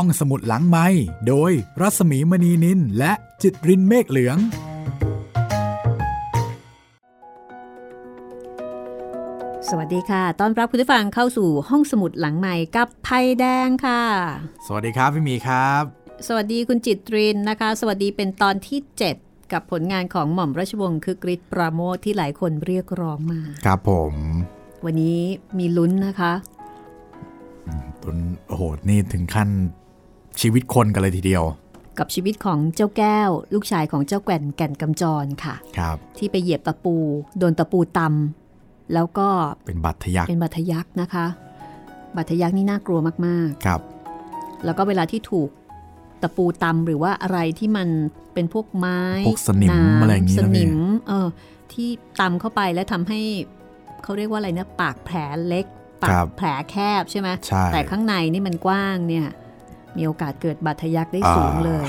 ห้องสมุดหลังไม้โดยรัสมีมณีนินและจิตรินเมฆเหลือง สวัสดีค่ะต้อนรับคุณผู้ฟังเข้าสู่ห้องสมุดหลังใหม่กับภัยแดงค่ะ สวัสดีครับพี่หมีครับ สวัสดีคุณจิตรินนะคะ สวัสดีเป็นตอนที่ 7 กับผลงานของหม่อมราชวงศ์คือกริชปราโมทที่หลายคนเรียกร้องมา ครับผม วันนี้มีลุ้นนะคะตุนโอ้โหนี่ถึงขั้น ชีวิตคนกันเลยทีเดียว กับชีวิตของเจ้าแก้ว ลูกชายของเจ้าแก่นแก่นกำจรค่ะครับที่ไปเหยียบตะปู โดนตะปูตำแล้วก็เป็นบัตรทะยักเป็นบัตรทะยักนะคะบัตรทะยักนี่น่ากลัวมากครับๆแล้วก็เวลาที่ถูกตะปูตำหรือว่าอะไรที่มันเป็นพวกไม้พวกสนิมน้ำอะไรอย่างงี้สนะนิพี่มเออที่ตำเข้าไปแล้วทำให้เขาเรียกว่าอะไรนะปากแผลเล็กปาครักบแผลแคบใช่ไหมใช่แต่ข้างในนี่มันกว้างเนี่ย มีโอกาสเกิดบาดทะยักได้อ่าสูงเลย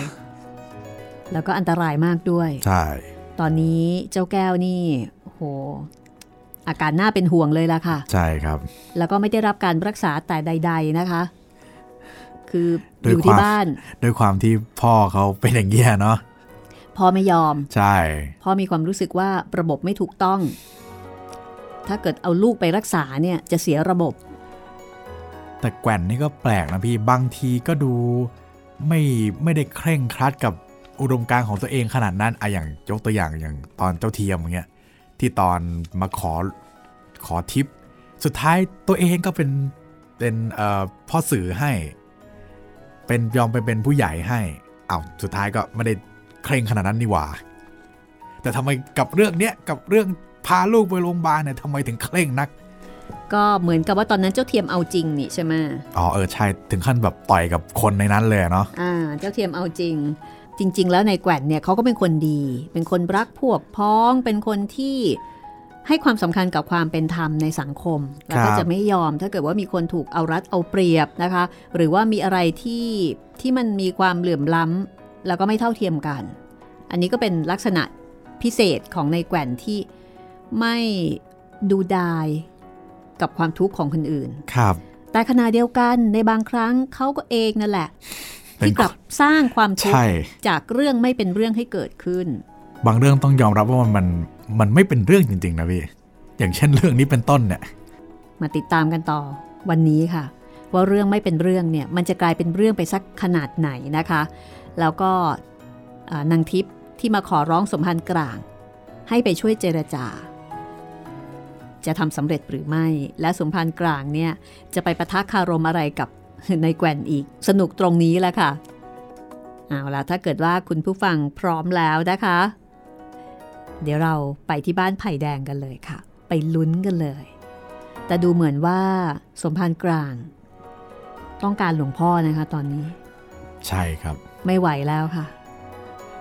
แล้วก็อันตรายมากด้วย ใช่ ตอนนี้เจ้าแก้วนี่โอ้โห อาการน่าเป็นห่วงเลยล่ะค่ะ ใช่ครับ แล้วก็ไม่ได้รับการรักษาแต่ใด ๆนะคะ คือโดอยยู่ควาที่มบ้านด้วยความที่พ่อเขาเป็นอย่างเงี้ยเนาะพ่อไม่ยอม ใช่ พ่อมีความรู้สึกว่าระบบไม่ถูกต้อง ถ้าเกิดเอาลูกไปรักษาเนี่ยจะเสียระบบ แต่แกว่นนี่ก็แปลกนะพี่บางทีก็ดูไม่ไม่ได้เคร่งครัดกับอุดมการณ์ของตัวเองขนาดนั้นอะอย่างยกตัวอย่างอย่างตอนเจ้าเทียมอย่างเงี้ยที่ตอนมาขอขอทิป สุดท้ายตัวเองก็เป็นเป็นเอ่อพ่อสื่อให้ เป็นยอมไปเป็นผู้ใหญ่ให้อ้าวสุดท้ายก็ไม่ได้เคร่งขนาดนั้นนี่หว่า แต่ทำไมกับเรื่องเนี้ยกับเรื่องพาลูกไปโรงพยาบาลเนี่ยทำไมถึงเคร่งนัก ก็เหมือนกับว่าตอนนั้นเจ้าเทียมเอาจริงนี่ใช่ไหมอ๋อเออใช่ถึงขั้นแบบต่อยกับคนในนั้นเลยอะเนาะอ่าเจ้าเทียมเอาจริง จริง ๆ แล้วในแกว่นเนี่ยเขาก็เป็นคนดี เป็นคนรักพวกพ้องเป็นคนที่ให้ความสำคัญกับความเป็นธรรมในสังคม แล้วก็จะไม่ยอมถ้าเกิดว่ามีคนถูกเอารัดเอาเปรียบนะคะ หรือว่ามีอะไรที่ที่มันมีความเหลื่อมล้ำแล้วก็ไม่เท่าเทียมกัน อันนี้ก็เป็นลักษณะพิเศษของในแกว่นที่ไม่ดูดาย กับความทุกข์ของคนอื่น ครับ แต่ขณะเดียวกันในบางครั้งเขาก็เองนั่นแหละเป็นที่กลับสร้างความทุกข์ใช่จากเรื่องไม่เป็นเรื่องให้เกิดขึ้น บางเรื่องต้องยอมรับว่ามันมันมันไม่เป็นเรื่องจริงๆนะพี่ อย่างเช่นเรื่องนี้เป็นต้นเนี่ย มาติดตามกันต่อวันนี้ค่ะ ว่าเรื่องไม่เป็นเรื่องเนี่ยมันจะกลายเป็นเรื่องไปสักขนาดไหนนะคะ แล้วก็อ่านางทิพย์ที่มาขอร้องสมพันธ์กลาง ให้ไปช่วยเจรจา จะทำสำเร็จหรือไม่ และสมพันธ์กลางเนี่ยจะไปประทักคารมอะไรกับในแกว่นอีก สนุกตรงนี้แหละค่ะเอาล่ะถ้าเกิดว่าคุณผู้ฟังพร้อมแล้วนะคะ เดี๋ยวเราไปที่บ้านไผ่แดงกันเลยค่ะ ไปลุ้นกันเลย แต่ดูเหมือนว่าสมภารกลาง ต้องการหลวงพ่อนะคะตอนนี้ ใช่ครับ ไม่ไหวแล้วค่ะ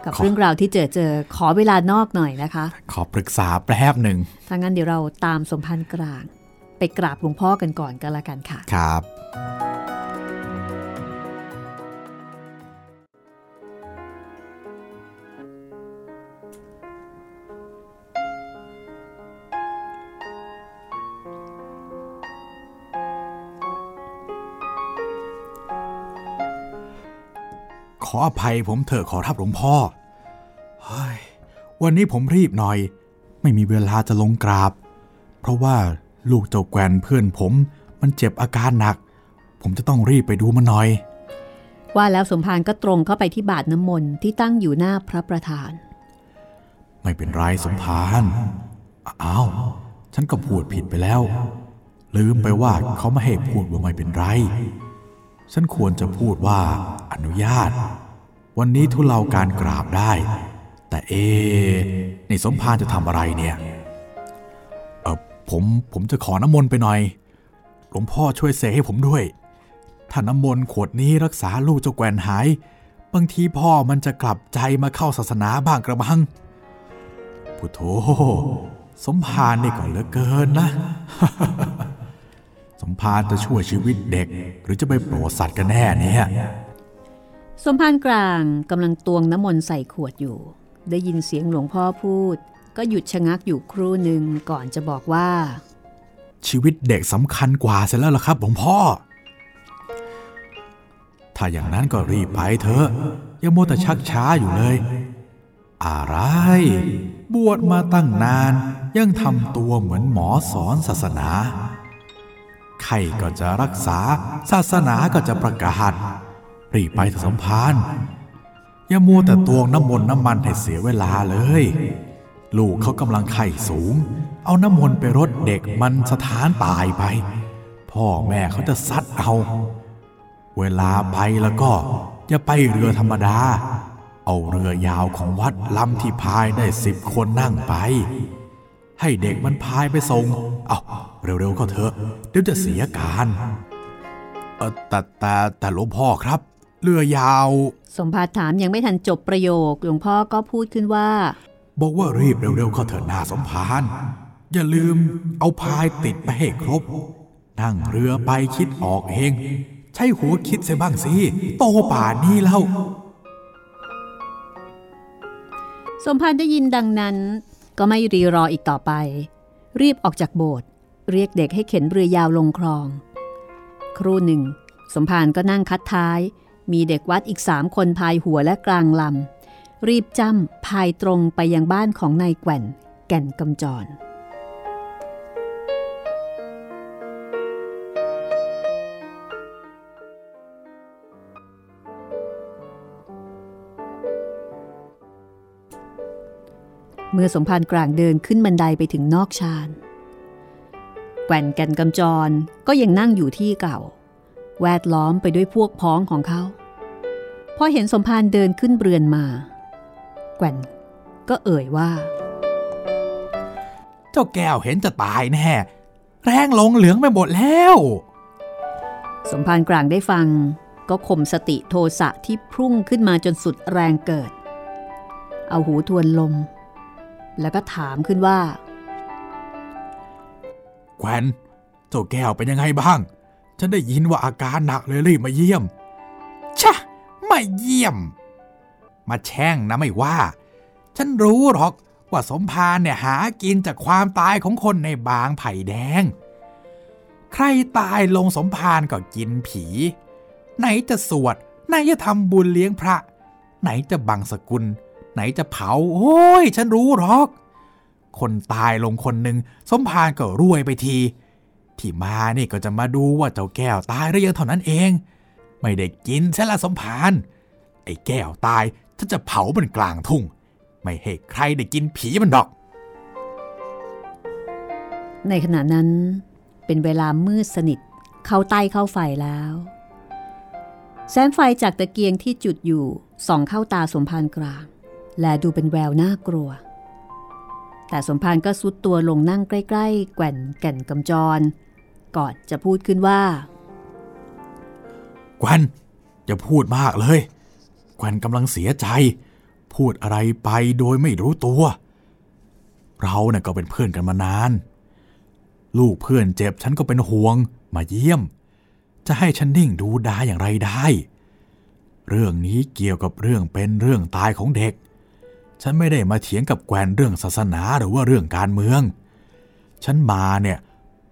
กับขอเรื่องราวที่เจอเจอขอเวลานอกหน่อยนะคะ ขอปรึกษาแป๊บหนึ่งถ้างั้นเดี๋ยวเราตามสมภารกลาง ไปกราบหลวงพ่อกันก่อนก็แล้วกันค่ะ ครับ ออภัยผมเถอะขอรับหลวงพ่อเฮ้ยวันนี้ผมรีบหน่อย ไม่มีเวลาจะลงกราบ เพราะว่าลูกเจ้าแกวนเพื่อนผมมันเจ็บอาการหนัก ผมจะต้องรีบไปดูมันหน่อย ว่าแล้วสมภารก็ตรงเข้าไปที่บาทน้ำมนต์ที่ตั้งอยู่หน้าพระประธาน ไม่เป็นไรสมภารอ้าวฉันก็พูดผิดไปแล้ว ลืมไปว่าเขาไม่ให้พูดว่าไม่เป็นไร ฉันควรจะพูดว่าอนุญาต วันนี้ทุเลาการกราบได้ แต่เอะนี่สมภารจะทำอะไรเนี่ยเออผมผมจะขอน้ำมนต์ไปหน่อย หลวงพ่อช่วยเสกให้ผมด้วย ถ้าน้ำมนต์ขวดนี้รักษาลูกเจ้าแกวนหาย บางทีพ่อมันจะกลับใจมาเข้าศาสนาบ้างกระบังพุทโธสมภารนี่ก็เหลือเกินนะ สมภารจะช่วยชีวิตเด็ก หรือจะไปโปรดสัตว์กันแน่เนี่ย สมภารกลางกำลังตวงน้ำมนต์ใส่ขวดอยู่ ได้ยินเสียงหลวงพ่อพูด ก็หยุดชะงักอยู่ครู่หนึ่งก่อนจะบอกว่า ชีวิตเด็กสำคัญกว่าเสียแล้วล่ะครับหลวงพ่อ ถ้าอย่างนั้นก็รีบไปเถอะอย่ามัวแต่ชักช้าอยู่เลย อะไร บวชมาตั้งนาน ยังทำตัวเหมือนหมอสอนศาสนาไข้ก็จะรักษา ศาสนาก็จะประกาศ รีบไปเถอะสมภารอย่ามัวแต่ตวงน้ำมนต์น้ำมันให้เสียเวลาเลย ลูกเขากำลังไข้สูง เอาน้ำมนต์ไปรดเด็กมันสถานตายไป พ่อแม่เขาจะซัดเอา เวลาไปแล้วก็อย่าไปเรือธรรมดา เอาเรือยาวของวัดลำที่พายได้สิบคนนั่งไป ให้เด็กมันพายไปส่ง เอาเร็วๆก็เถอะ เดี๋ยวจะเสียการแต่แต่แต่หลวงพ่อครับ เรือยาว สมภารถามยังไม่ทันจบประโยคหลวงพ่อก็พูดขึ้นว่า บอกว่ารีบเร็วๆเข้าเถิดนาสมภารอย่าลืมเอาพายติดไปให้ครบ นั่งเรือไปคิดออกเอง ใช้หัวคิดเสียบ้างสิ โตป่านนี้แล้ว สมภารได้ยินดังนั้นก็ไม่รีรออีกต่อไป รีบออกจากโบสถ์เรียกเด็กให้เข็นเรือยาวลงคลอง ครู่หนึ่ง สมภารก็นั่งคัดท้าย มีเด็กวัดอีกสามคนพายหัวและกลางลำ รีบจ้ำพายตรงไปยังบ้านของนายแก่น แก่นกำจร เมื่อสมภารกลางเดินขึ้นบันไดไปถึงนอกชานแก่นแก่นกำจรก็ยังนั่งอยู่ที่เก่า แวดล้อมไปด้วยพวกพ้องของเขา พอเห็นสมภารเดินขึ้นเรือนมา แก่นก็เอ่ยว่า เจ้าแก้วเห็นจะตายแน่ แรงลงเหลืองไปหมดแล้ว สมภารกลางได้ฟัง ก็ข่มสติโทสะที่พุ่งขึ้นมาจนสุดแรงเกิด เอาหูทวนลม แล้วก็ถามขึ้นว่าแควนเจ้าแก้วเป็นยังไงบ้าง ฉันได้ยินว่าอาการหนักเลยรีบมาเยี่ยม ชะ ไม่เยี่ยม มาแช่งนะไม่ว่า ฉันรู้หรอกว่าสมภารเนี่ยหากินจากความตายของคนในบางไผ่แดง ใครตายลงสมภารก็กินผี ไหนจะสวด ไหนจะทำบุญเลี้ยงพระ ไหนจะบังสกุล ไหนจะเผา โอ้ย ฉันรู้หรอก คนตายลงคนหนึ่งสมภารก็รวยไปที ที่มานี่ก็จะมาดูว่าเจ้าแก้วตายหรือยังเท่านั้นเอง ไม่ได้กินใช่ละสมภารไอ้แก้วตายฉันจะเผามันกลางทุ่ง ไม่ให้ใครได้กินผีมันดอก ในขณะนั้นเป็นเวลามืดสนิทเข้าใต้เข้าไฟแล้ว แสงไฟจากตะเกียงที่จุดอยู่ส่องเข้าตาสมภารกลาง และดูเป็นแววน่ากลัว แต่สมภารก็ซุดตัวลงนั่งใกล้ ๆ แก่นแก่นกำจร ก่อนจะพูดขึ้นว่ากวนอย่าพูดมากเลยกวนกำลังเสียใจ พูดอะไรไปโดยไม่รู้ตัว เราเนี่ยก็เป็นเพื่อนกันมานาน ลูกเพื่อนเจ็บฉันก็เป็นห่วงมาเยี่ยม จะให้ฉันนิ่งดูดายอย่างไรได้ เรื่องนี้เกี่ยวกับเรื่องเป็นเรื่องตายของเด็ก ฉันไม่ได้มาเถียงกับแกวนเรื่องศาสนาหรือว่าเรื่องการเมือง ฉันมาเนี่ย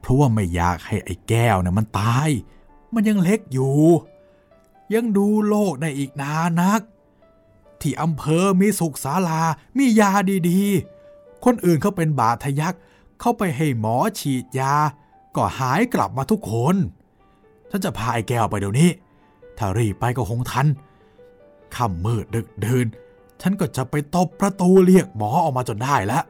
เพราะว่าไม่อยากให้ไอ้แก้วเนี่ยมันตาย มันยังเล็กอยู่ ยังดูโลกได้อีกนานนัก ที่อำเภอมีสุขศาลา มียาดีๆ คนอื่นเขาเป็นบาดทะยักเข้าไปให้หมอฉีดยา ก็หายกลับมาทุกคน ฉันจะพาไอ้แก้วไปเดี๋ยวนี้ ถ้ารีบไปก็คงทันค่ำมืดดึกเดิน ฉันก็จะไปตบประตูเรียกหมอออกมาจนได้แล้ว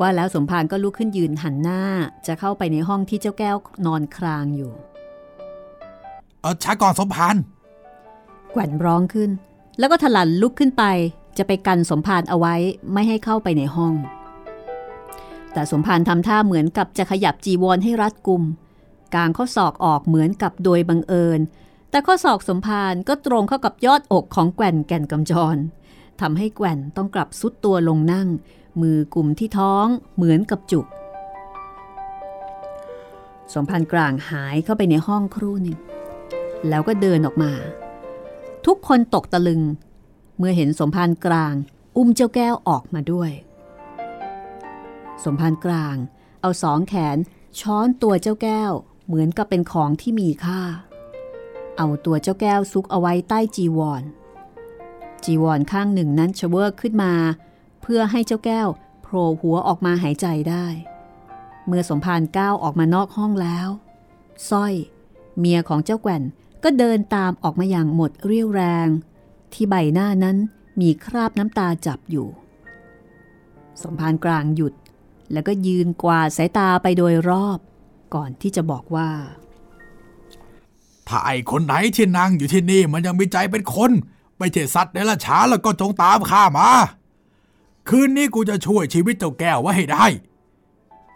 ว่าแล้วสมภารก็ลุกขึ้นยืนหันหน้าจะเข้าไปในห้องที่เจ้าแก้วนอนครางอยู่ เออช้าก่อนสมพานแกว่นร้องขึ้น แล้วก็ถลันลุกขึ้นไป จะไปกันสมภารเอาไว้ไม่ให้เข้าไปในห้อง แต่สมภารทำท่าเหมือนกับจะขยับจีวรให้รัดกุมกางข้อศอกออกเหมือนกับโดยบังเอิญ แต่ข้อศอกสมภารก็ตรงเข้ากับยอดอกของแก่นแก่นกำจรทำให้แก่นต้องกลับซุดตัวลงนั่ง มือกลุ่มที่ท้องเหมือนกับจุก สมภารกลางหายเข้าไปในห้องครู่หนึ่ง แล้วก็เดินออกมา ทุกคนตกตะลึง เมื่อเห็นสมภารกลาง อุ้มเจ้าแก้วออกมาด้วย สมภารกลางเอาสองแขนช้อนตัวเจ้าแก้วเหมือนกับเป็นของที่มีค่า เอาตัวเจ้าแก้วซุกเอาไว้ใต้จีวร จีวรข้างหนึ่งนั้นชเวอร์ขึ้นมา เพื่อให้เจ้าแก้วโผล่หัวออกมาหายใจได้ เมื่อสมภารก้าวออกมานอกห้องแล้วสร้อย เมียของเจ้าแก่นก็เดินตามออกมาอย่างหมดเรี่ยวแรง ที่ใบหน้านั้นมีคราบน้ำตาจับอยู่ สมภารกลางหยุด แล้วก็ยืนกวาดสายตาไปโดยรอบ ก่อนที่จะบอกว่า ถ้าไอ้คนไหนที่นั่งอยู่ที่นี่มันยังมีใจเป็นคน ไม่ใช่สัตว์เดรัจฉานแล้วก็จงตามข้ามา คืนนี้กูจะช่วยชีวิตเจ้าแก้วไว้ให้ได้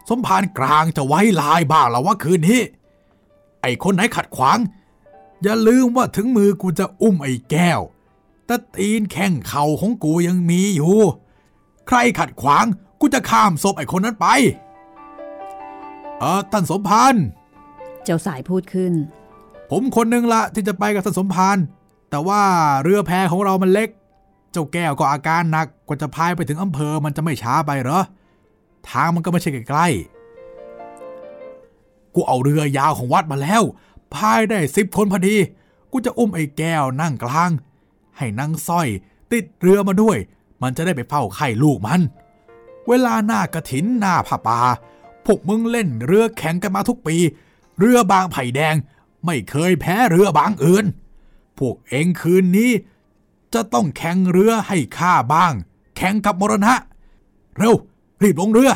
สมภารกลางจะไว้ลายบ้างแล้วว่าคืนนี้ ไอ้คนไหนขัดขวาง อย่าลืมว่าถึงมือกูจะอุ้มไอ้แก้ว แต่ตีนแข้งเข่าของกูยังมีอยู่ ใครขัดขวางกูจะข้ามศพไอ้คนนั้นไป เออท่านสมภารเจ้าสายพูดขึ้น ผมคนหนึ่งละที่จะไปกับท่านสมภารแต่ว่าเรือแพของเรามันเล็ก เจ้าแก้วก็อาการหนักกว่าจะพายไปถึงอำเภอมันจะไม่ช้าไปเหรอ ทางมันก็ไม่ใช่ใกล้ๆกูเอาเรือยาวของวัดมาแล้ว พายได้สิบคนพอดี กูจะอุ้มไอ้แก้วนั่งกลาง ให้นั่งสร้อย ติดเรือมาด้วย มันจะได้ไปเฝ้าไข่ลูกมัน เวลาหน้ากระถินหน้าผ้าป่าพวกมึงเล่นเรือแข่งกันมาทุกปี เรือบางไผ่แดง ไม่เคยแพ้เรือบางอื่น พวกเองคืนนี้ จะต้องแข่งเรือให้ข้าบ้าง แข่งกับมรณะ เร็ว รีบลงเรือ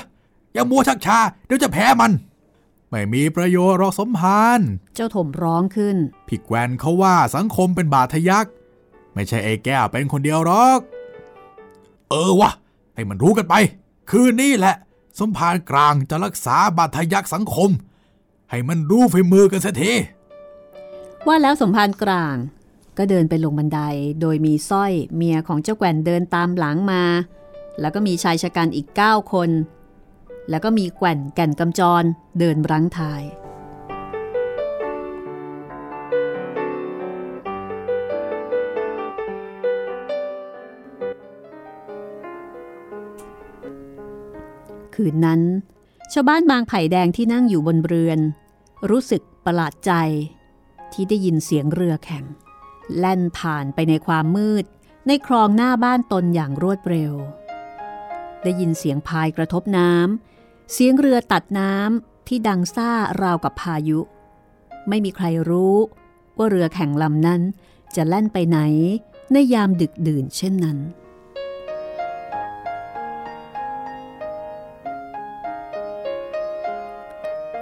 อย่ามัวชักช้าเดี๋ยวจะแพ้มัน ไม่มีประโยชน์หรอกสมภารเจ้าถมร้องขึ้นพี่แกวนเขาว่าสังคมเป็นบาททะยักไม่ใช่ไอ้แก้วเป็นคนเดียวหรอก เออวะให้มันรู้กันไป คืนนี้แหละ สมภารกลางจะรักษาบาททะยักสังคม ให้มันรู้ฝีมือกันเสียทีว่าแล้วสมภารกลาง ก็เดินไปลงบันไดโดยมีสร้อยเมียของเจ้าแกว่นเดินตามหลังมา แล้วก็มีชายชะกันอีก 9 คน แล้วก็มีแกว่นแก่นกำจรเดินรังทาย คืนนั้น ชาวบ้านบางไผ่แดงที่นั่งอยู่บนเรือน รู้สึกประหลาดใจที่ได้ยินเสียงเรือแข่ง แล่นผ่านไปในความมืด ในคลองหน้าบ้านตนอย่างรวดเร็ว ได้ยินเสียงพายกระทบน้ำ เสียงเรือตัดน้ำที่ดังซ่าราวกับพายุ ไม่มีใครรู้ว่าเรือแข่งลำนั้นจะแล่นไปไหนในยามดึกดื่นเช่นนั้น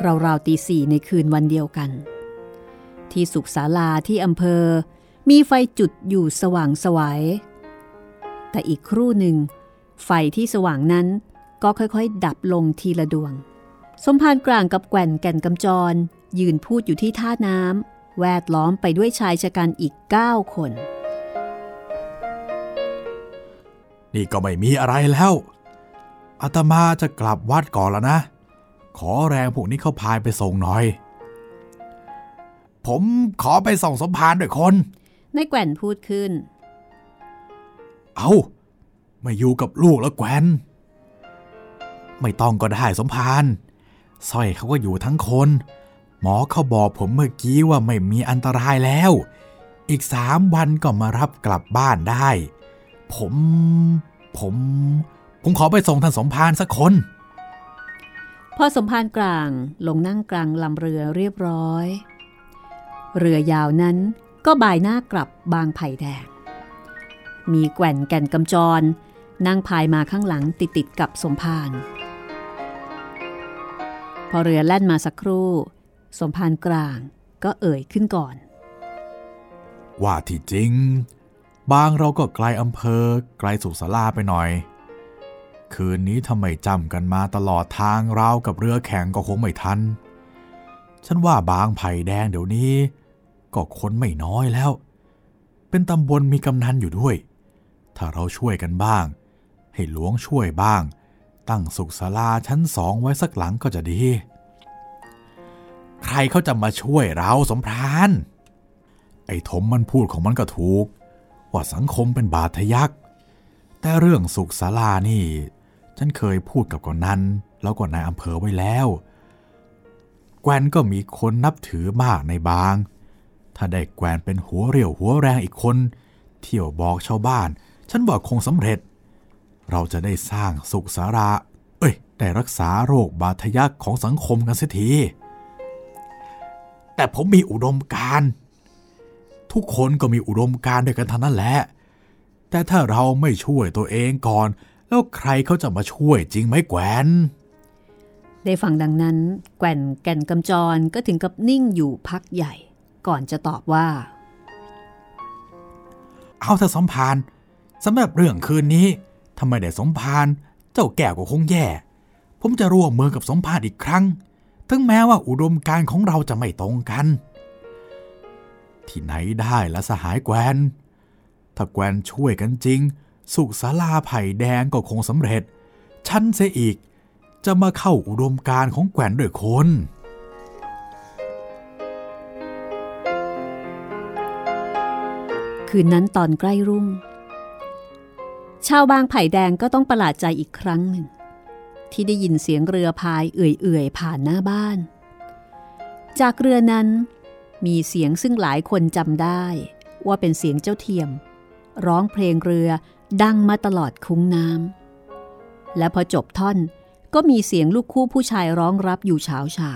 เราราวตีสี่ในคืนวันเดียวกัน ที่สุขศาลาที่อำเภอ มีไฟจุดอยู่สว่างสวยัย แต่อีกครู่หนึ่ง ไฟที่สว่างนั้นก็ค่อยๆ ดับลงทีละดวง สมภารกลางกับแก่นแก่นกำจร ยืนพูดอยู่ที่ท่าน้ำแวดล้อมไปด้วยชายชะกันอีก 9 คน นี่ก็ไม่มีอะไรแล้วอาตมาจะกลับวัดก่อนแล้วนะ ขอแรงพวกนี้เข้าพายไปส่งหน่อย ผมขอไปส่งสมภารด้วยคน ในแก่นพูดขึ้น เอาไม่อยู่กับลูกแล้วแกวนไม่ต้องก็ได้สมภารสร้อยเขาก็อยู่ทั้งคน หมอเขาบอกผมเมื่อกี้ว่าไม่มีอันตรายแล้ว อีกสามวันก็มารับกลับบ้านได้ ผม ผม ผมขอไปส่งท่านสมภารสักคนพอสมภารกลางลงนั่งกลางลำเรือเรียบร้อย เรือยาวนั้น ก็บ่ายหน้ากลับบางไผ่แดง มีแก่นแก่นกำจร นั่งพายมาข้างหลังติดติดกับสมภารพอเรือแล่นมาสักครู่ สมภารกลางก็เอ่ยขึ้นก่อน ว่าที่จริง บางเราก็ไกลอำเภอ ไกลสุขศาลาไปหน่อย คืนนี้ทำไมจำกันมาตลอดทางเรากับเรือแข่งก็คงไม่ทัน ฉันว่าบางไผ่แดงเดี๋ยวนี้ ก็คนไม่น้อยแล้ว เป็นตำบลมีกำนันอยู่ด้วย ถ้าเราช่วยกันบ้าง ให้หลวงช่วยบ้าง ตั้งสุขศาลาชั้นสองไว้สักหลังก็จะดี ใครเขาจะมาช่วยเราสมพรานไอ้ถมมันพูดของมันก็ถูก ว่าสังคมเป็นบาดทะยักแต่เรื่องสุขศาลานี่ ฉันเคยพูดกับกอนนันแล้วก็นายอำเภอไว้แล้ว แกวนก็มีคนนับถือมากในบาง ถ้าได้แกวนเป็นหัวเรี่ยวหัวแรงอีกคน เที่ยวบอกชาวบ้าน ฉันว่าคงสำเร็จ เราจะได้สร้างสุขสาราเอ้ย ได้รักษาโรคบาดทะยักของสังคมกันเสียที แต่ผมมีอุดมการทุกคนก็มีอุดมการณ์ด้วยกันทั้งนั้นแหละ แต่ถ้าเราไม่ช่วยตัวเองก่อน แล้วใครเขาจะมาช่วยจริงไหมแกวนได้ฟังดังนั้น แก่นแก่นกำจรก็ถึงกับนิ่งอยู่พักใหญ่ ก่อนจะตอบว่า เอาถ้าสมพานสำหรับเรื่องคืนนี้ทำไมได้สมพานเจ้าแก้วก็คงแย่ ผมจะร่วมมือกับสมพานอีกครั้ง ถึงแม้ว่าอุดมการของเราจะไม่ตรงกัน ที่ไหนได้ละสหายแกวนถ้าแกวนช่วยกันจริง สุขศาลาไผ่แดงก็คงสำเร็จ ฉันเสียอีกจะมาเข้าอุดมการของแกวนด้วยคน คืนนั้นตอนใกล้รุ่ง ชาวบางไผ่แดงก็ต้องประหลาดใจอีกครั้งหนึ่ง ที่ได้ยินเสียงเรือพายเอื่อยๆ ผ่านหน้าบ้าน จากเรือนั้นมีเสียงซึ่งหลายคนจำได้ ว่าเป็นเสียงเจ้าเทียม ร้องเพลงเรือดังมาตลอดคุ้งน้ำและพอจบท่อนก็มีเสียงลูกคู่ผู้ชายร้องรับอยู่เช้าชา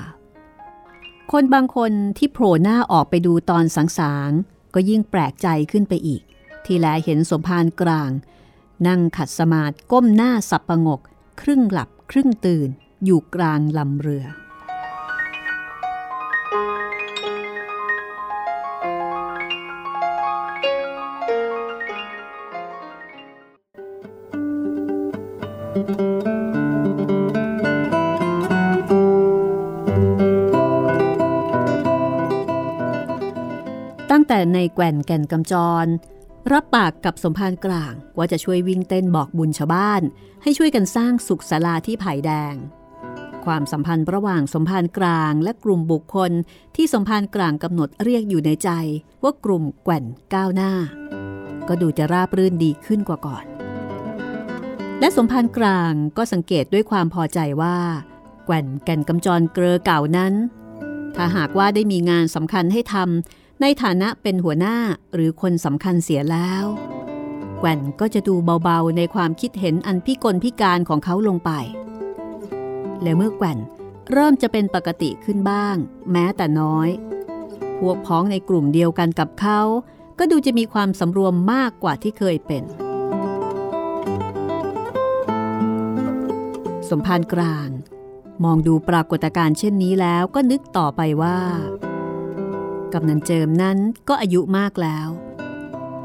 คนบางคนที่โผล่หน้าออกไปดูตอนสังสาง ก็ยิ่งแปลกใจขึ้นไปอีก ที่แลเห็นสมภารกลาง นั่งขัดสมาธิก้มหน้าสับประงก ครึ่งหลับครึ่งตื่นอยู่กลางลำเรือ ในแก่นแก่นกำจร รับปากกับสมภารกลางว่าจะช่วยวิ่งเต้นบอกบุญชาวบ้าน ให้ช่วยกันสร้างสุขศาลาที่ไผ่แดง ความสัมพันธ์ระหว่างสมภารกลางและกลุ่มบุคคลที่สมภารกลางกำหนดเรียกอยู่ในใจ ว่ากลุ่มแก่นก้าวหน้า ก็ดูจะราบรื่นดีขึ้นกว่าก่อน และสมภารกลางก็สังเกตด้วยความพอใจว่าแก่นแก่นกำจรเกลอเก่านั้น ถ้าหากว่าได้มีงานสำคัญให้ทำ ในฐานะเป็นหัวหน้าหรือคนสำคัญเสียแล้ว แก่นก็จะดูเบาๆในความคิดเห็นอันพิกลพิการของเขาลงไป และเมื่อแก่นเริ่มจะเป็นปกติขึ้นบ้าง แม้แต่น้อย พวกพ้องในกลุ่มเดียวกันกับเขา ก็ดูจะมีความสำรวมมากกว่าที่เคยเป็น สมภารกลาง มองดูปรากฏการณ์เช่นนี้แล้วก็นึกต่อไปว่า กำนันเจิมนั้นก็อายุมากแล้ว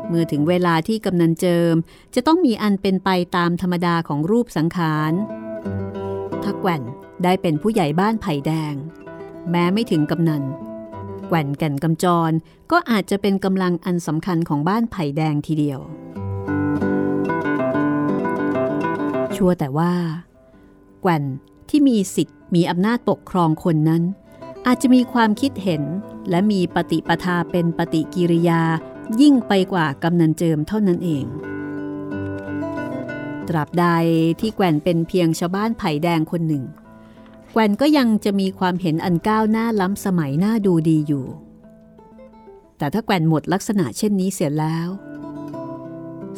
เมื่อถึงเวลาที่กำนันเจิมจะต้องมีอันเป็นไปตามธรรมดาของรูปสังขารถ้าแก่นได้เป็นผู้ใหญ่บ้านไผ่แดง แม้ไม่ถึงกำนันแก่นแก่นกำจรก็อาจจะเป็นกำลังอันสำคัญของบ้านไผ่แดงทีเดียว ชัวแต่ว่า แก่นที่มีสิทธิ์มีอำนาจปกครองคนนั้น อาจจะมีความคิดเห็น และมีปฏิปทาเป็นปฏิกิริยา ยิ่งไปกว่ากำนันเจิมเท่านั้นเอง ตราบใดที่แกว่นเป็นเพียงชาวบ้านไผ่แดงคนหนึ่ง แกว่นก็ยังจะมีความเห็นอันก้าวหน้าล้ำสมัยหน้าดูดีอยู่ แต่ถ้าแกว่นหมดลักษณะเช่นนี้เสียแล้ว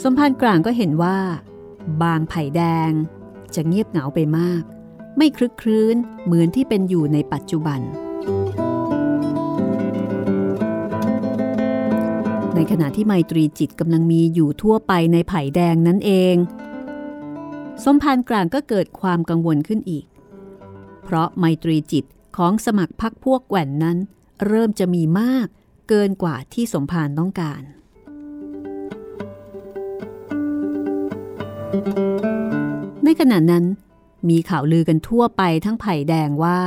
สมภารกลางก็เห็นว่า บางไผ่แดงจะเงียบเหงาไปมาก ไม่คลึกครื้นเหมือนที่เป็นอยู่ในปัจจุบัน ในขณะที่ไมตรีจิตกำลังมีอยู่ทั่วไปในไผ่แดงนั่นเอง สมภารกลางก็เกิดความกังวลขึ้นอีก เพราะไมตรีจิตของสมัครพักพวกแกว่นนั้น เริ่มจะมีมากเกินกว่าที่สมภารต้องการ ในขณะนั้น มีข่าวลือกันทั่วไปทั้งไผ่แดงว่า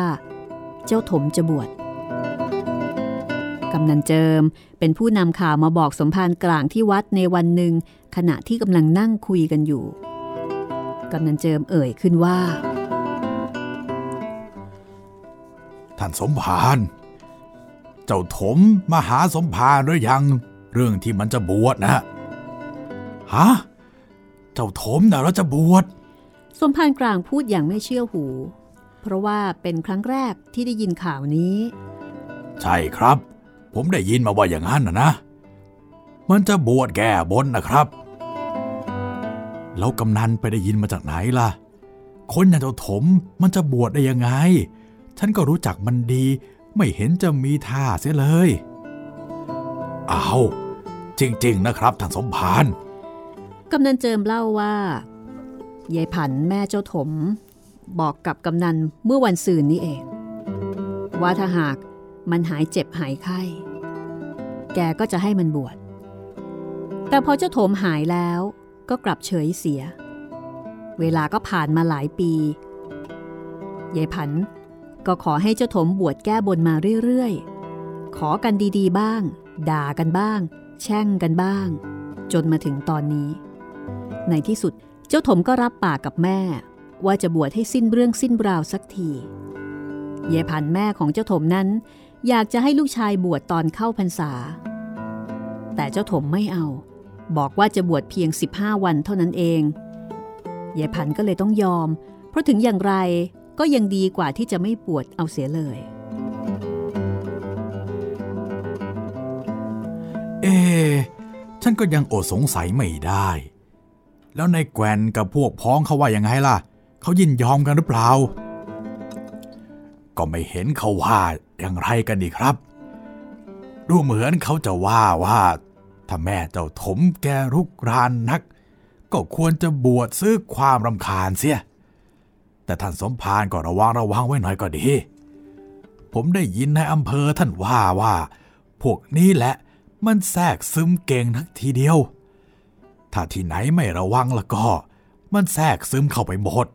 เจ้าถมจะบวช กำนันเจิม เป็นผู้นำข่าวมาบอกสมภารกลางที่วัดในวันหนึ่ง ขณะที่กำลังนั่งคุยกันอยู่ กำนันเจิมเอ่ยขึ้นว่า ท่านสมภารเจ้าถมมาหาสมภารหรือยัง เรื่องที่มันจะบวชนะฮะเจ้าถมนะเราจะบวชสมภารกลางพูดอย่างไม่เชื่อหู เพราะว่าเป็นครั้งแรกที่ได้ยินข่าวนี้ ใช่ครับ ผมได้ยินมาว่าอย่างนั้นนะนะ มันจะบวชแก้บนนะครับแล้วกำนันไปได้ยินมาจากไหนล่ะ คนอย่างเจ้าถมมันจะบวชได้ยังไง ฉันก็รู้จักมันดี ไม่เห็นจะมีท่าเสียเลย เอาจริง ๆ นะครับท่านสมภารกำนันเจิมเล่าว่ายายผันแม่เจ้าถม บอกกับกำนันเมื่อวันซืนนี้เอง ว่าถ้าหากมันหายเจ็บหายไข้ แกก็จะให้มันบวช แต่พอเจ้าถมหายแล้วก็กลับเฉยเสีย เวลาก็ผ่านมาหลายปียายผันก็ขอให้เจ้าถมบวชแก้บนมาเรื่อยๆ ขอกันดีๆบ้าง ด่ากันบ้าง แช่งกันบ้าง จนมาถึงตอนนี้ ในที่สุดเจ้าถมก็รับปากกับแม่ ว่าจะบวชให้สิ้นเรื่องสิ้นราวสักทียายผันแม่ของเจ้าถมนั้น อยากจะให้ลูกชายบวชตอนเข้าพรรษา แต่เจ้าถมไม่เอา บอกว่าจะบวชเพียง 15 วันเท่านั้นเองยายผันก็เลยต้องยอม เพราะถึงอย่างไรก็ยังดีกว่าที่จะไม่บวชเอาเสียเลย เอ๊ฉันก็ยังอดสงสัยไม่ได้ แล้วในแกวนกับพวกพ้องเขาว่ายังไงล่ะ เขายินยอมกันหรือเปล่า ก็ไม่เห็นเขาว่า อย่างไรกันดีครับ ดูเหมือนเขาจะว่าว่า ถ้าแม่เจ้าถมแกรุกรานนัก ก็ควรจะบวชซื้อความรำคาญเสีย แต่ท่านสมภารก็ระวังระวังไว้หน่อยก็ดี ผมได้ยินในอำเภอท่านว่าว่า พวกนี้แหละมันแทรกซึมเก่งทักทีเดียว ถ้าที่ไหนไม่ระวังแล้วก็ มันแทรกซึมเข้าไปหมด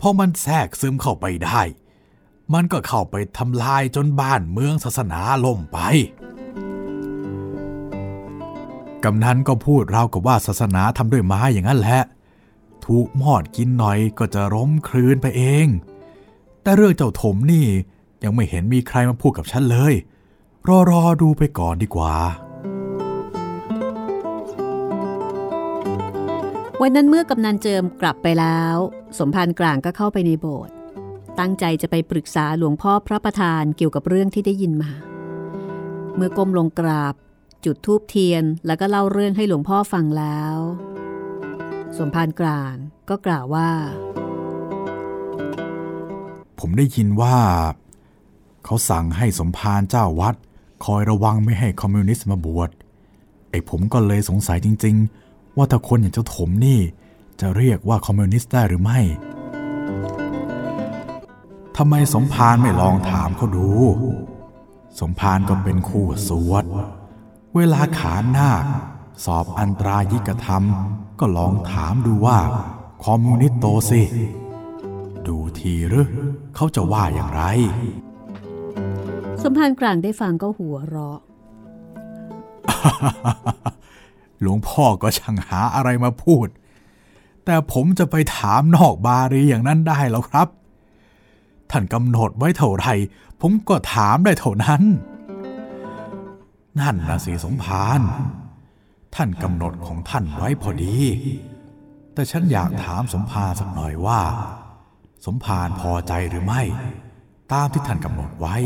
พอมันแทรกซึมเข้าไปได้ มันก็เข้าไปทำลายจนบ้านเมืองศาสนาล่มไป กำนันก็พูดราวกับว่าศาสนาทำด้วยไม้อย่างนั้นแหละ ถูกมอดกินหน่อยก็จะล้มคลืนไปเอง แต่เรื่องเจ้าถมนี่ยังไม่เห็นมีใครมาพูดกับฉันเลย รอรอดูไปก่อนดีกว่าวันนั้นเมื่อกำนันเจิมกลับไปแล้ว สมภารกลางก็เข้าไปในโบสถ์ ตั้งใจจะไปปรึกษาหลวงพ่อพระประธานเกี่ยวกับเรื่องที่ได้ยินมา เมื่อก้มลงกราบ จุดธูปเทียนแล้วก็เล่าเรื่องให้หลวงพ่อฟังแล้ว สมภารกลางก็กล่าวว่า ผมได้ยินว่า เขาสั่งให้สมภารเจ้าวัด คอยระวังไม่ให้คอมมิวนิสต์มาบวชไอ้ผมก็เลยสงสัยจริง ๆ ว่าถ้าคนอย่างเจ้าถมนี่ จะเรียกว่าคอมมิวนิสต์ได้หรือไม่ ทำไมสมภารไม่ลองถามเขาดู สมภารก็เป็นคู่สวด เวลาขานนาคสอบอันตรายิกธรรม ก็ลองถามดูว่า คอมมิวนิสต์โตสิ ดูทีหรือเขาจะว่าอย่างไร สมภารกลางได้ฟังก็หัวเราะ หลวงพ่อก็ช่างหาอะไรมาพูด แต่ผมจะไปถามนอกบารีอย่างนั้นได้แล้วครับ ท่านกำหนดไว้เท่าไรผมก็ถามได้เท่านั้น นั่นนะสิสมภารท่านกำหนดของท่านไว้พอดี แต่ฉันอยากถามสมภารสักหน่อยว่า สมภารพอใจหรือไม่ ตามที่ท่านกำหนดไว้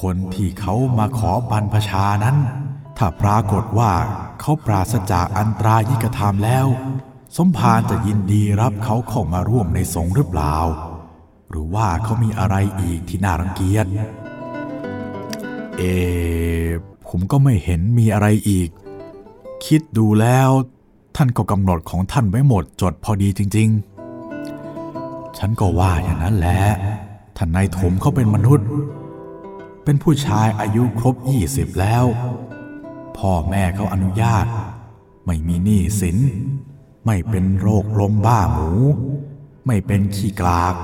คนที่เขามาขอบรรพชานั้น ถ้าปรากฏว่าเขาปราศจากอันตรายิกธรรมแล้ว สมภารจะยินดีรับเขาเข้ามาร่วมในสงฆ์หรือเปล่า รือว่าเขามีอะไรอีกที่น่ารังเกียจ เอ ผมก็ไม่เห็นมีอะไรอีก คิดดูแล้ว ท่านก็กำหนดของท่านไว้หมดจดพอดีจริง ๆ ฉันก็ว่าอย่างนั้นแหละ ท่านนายถมเขาเป็นมนุษย์ เป็นผู้ชายอายุครบยี่สิบแล้ว พ่อแม่เขาอนุญาต ไม่มีหนี้สิน ไม่เป็นโรคลมบ้าหมู ไม่เป็นขี้กลาก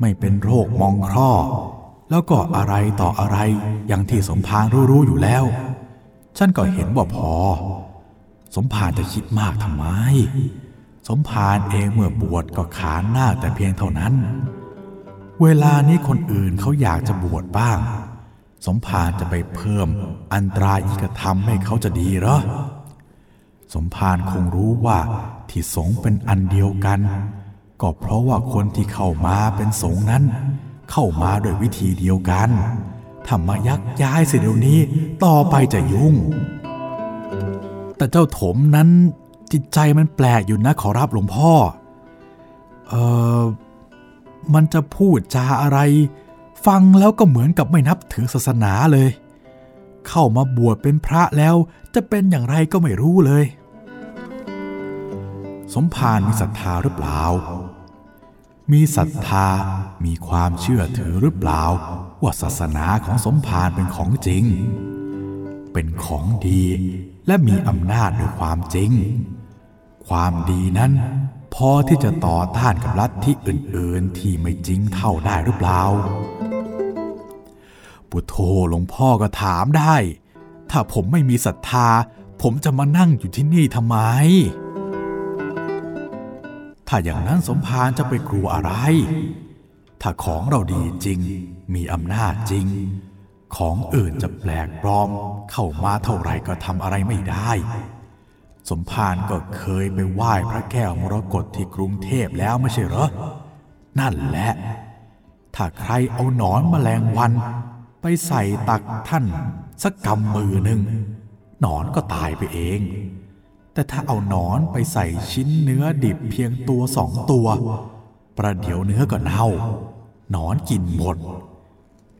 ไม่เป็นโรคมองคร่อแล้วก็อะไรต่ออะไรอย่างที่สมภารรู้ๆอยู่แล้ว ฉันก็เห็นว่าพอ สมภารจะคิดมากทำไม สมภารเองเมื่อบวชก็ขานหน้าแต่เพียงเท่านั้น เวลานี้คนอื่นเขาอยากจะบวชบ้าง สมภารจะไปเพิ่มอันตรายิกธรรมให้เขาจะดีเหรอ สมภารคงรู้ว่าที่สงเป็นอันเดียวกัน ก็เพราะว่าคนที่เข้ามาเป็นสงฆ์นั้น เข้ามาด้วยวิธีเดียวกันถ้ามายักย้ายเสียเดี๋ยวนี้ต่อไปจะยุ่ง แต่เจ้าถมนั้นจิตใจมันแปลกอยู่นะขอรับหลวงพ่อ เออมันจะพูดจาอะไร ฟังแล้วก็เหมือนกับไม่นับถือศาสนาเลย เข้ามาบวชเป็นพระแล้วจะเป็นอย่างไรก็ไม่รู้เลย สมภารมีศรัทธาหรือเปล่า มีศรัทธา มีความเชื่อถือหรือเปล่า ว่าศาสนาของสมภารเป็นของจริง เป็นของดีและมีอำนาจด้วยความจริง ความดีนั้น พอที่จะต่อต้านกับลัทธิอื่น ๆ ที่ไม่จริงเท่าได้หรือเปล่า ปุโธหลวงพ่อก็ถามได้ ถ้าผมไม่มีศรัทธา ผมจะมานั่งอยู่ที่นี่ทำไม ถ้าอย่างนั้นสมภารจะไปกลัวอะไร ถ้าของเราดีจริง มีอำนาจจริง ของอื่นจะแปลกปลอม เข้ามาเท่าไหร่ก็ทำอะไรไม่ได้ สมภารก็เคยไปไหว้พระแก้วมรกตที่กรุงเทพแล้วไม่ใช่เหรอ นั่นแหละ ถ้าใครเอาหนอนมแมลงวัน ไปใส่ตักท่านสักกำมือหนึ่งหนอนก็ตายไปเอง แต่ถ้าเอาหนอนไปใส่ชิ้นเนื้อดิบเพียงตัวสองตัว ประเดี๋ยวเนื้อก็เน่า หนอนกินหมด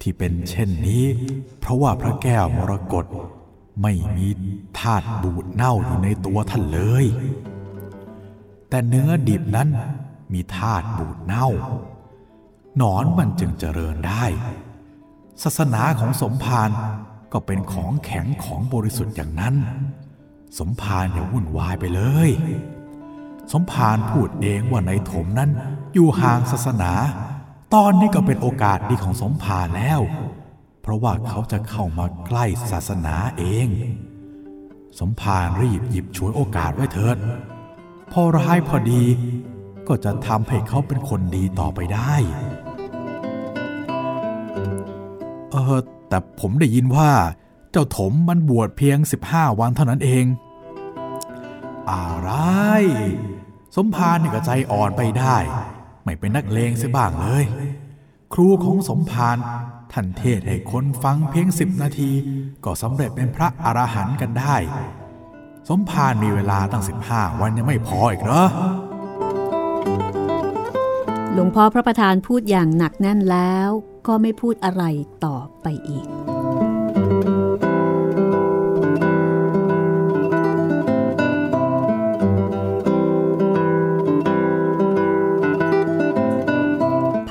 ที่เป็นเช่นนี้ เพราะว่าพระแก้วมรกตไม่มีธาตุบูดเน่าอยู่ในตัวท่านเลย แต่เนื้อดิบนั้นมีธาตุบูดเน่า หนอนมันจึงเจริญได้ ศาสนาของสมภารก็เป็นของแข็งของบริสุทธิ์อย่างนั้น สมภารอย่าวุ่นวายไปเลย สมภารพูดเองว่าในถมนั้นอยู่ห่างศาสนา ตอนนี้ก็เป็นโอกาสดีของสมภารแล้ว เพราะว่าเขาจะเข้ามาใกล้ศาสนาเอง สมภารรีบหยิบฉวยโอกาสไว้เถิด พอร้ายพอดีก็จะทำให้เขาเป็นคนดีต่อไปได้ เออแต่ผมได้ยินว่า เจ้าถมมันบวชเพียง 15 วันเท่านั้นเอง อะไร สมภารนี่ก็ใจอ่อนไปได้ ไม่เป็นนักเลงเสียบ้างเลย ครูของสมภารท่านเทศให้คนฟังเพียงสิบนาที ก็สำเร็จเป็นพระอรหันต์กันได้ สมภารมีเวลาตั้ง15วันยังไม่พออีกเหรอหลวงพ่อพระประธานพูดอย่างหนักแน่นแล้ว ก็ไม่พูดอะไรต่อไปอีก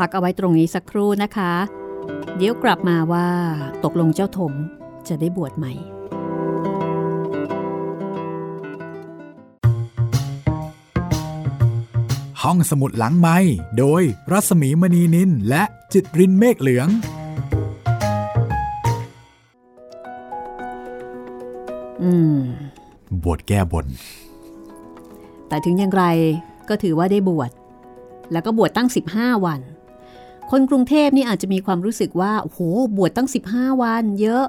พักเอาไว้ตรงนี้สักครู่นะคะ เดี๋ยวกลับมาว่าตกลงเจ้าถมจะได้บวชไหมห้องสมุดหลังไม้โดยรัสมีมณีนินและจิตรินเมฆเหลือง อืม บวชแก้บน แต่ถึงอย่างไรก็ถือว่าได้บวช แล้วก็บวชตั้ง 15 วัน คนกรุงเทพนี่อาจจะมีความรู้สึกว่าโอ้โหบวชตั้ง 15 วันเยอะ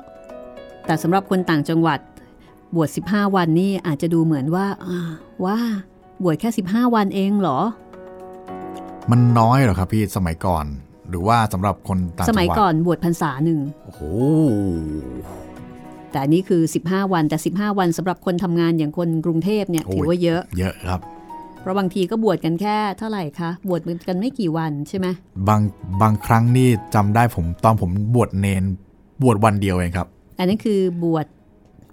แต่สำหรับคนต่างจังหวัด บวช 15 วันนี่อาจจะดูเหมือนว่าอ่าว่า บวชแค่ 15 วันเองเหรอ มันน้อยเหรอครับพี่สมัยก่อน หรือว่าสำหรับคนต่างสจังหวัดมัยก่อนบวชพรรษาหนึ่งโอ้โหแต่อันนี้คือ 15 วันแต่ 15 วันสำหรับคนทำงานอย่างคนกรุงเทพเนี่ยโอ้ยถือว่าเยอะ เยอะครับ เพราะบางทีก็บวชกันแค่เท่าไหร่คะ บวชกันไม่กี่วันใช่ไหมบางบางครั้งนี่จำได้ผมตอนผมบวชเนนบวชวันเดียวเองครับ อันนั้นคือบวช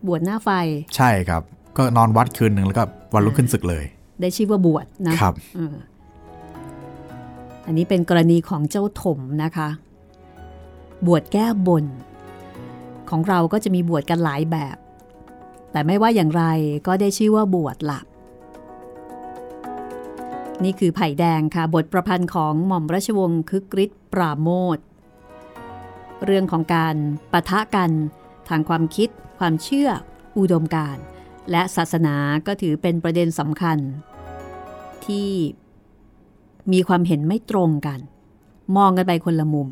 บวชหน้าไฟ ใช่ครับ ก็นอนวัดคืนหนึ่งแล้วก็วันรุ่งขึ้นศึกเลย ได้ชื่อว่าบวชนะครับเอออันนี้เป็นกรณีของเจ้าถมนะคะ บวชแก้บน ของเราก็จะมีบวชกันหลายแบบ แต่ไม่ว่าอย่างไรก็ได้ชื่อว่าบวชหลัก นี่คือไผ่แดงค่ะ บทประพันธ์ของหม่อมราชวงศ์คึกฤทธิ์ปราโมทเรื่องของการปะทะกันทางความคิด ความเชื่อ อุดมการณ์และศาสนาก็ถือเป็นประเด็นสำคัญ ที่มีความเห็นไม่ตรงกัน มองกันไปคนละมุม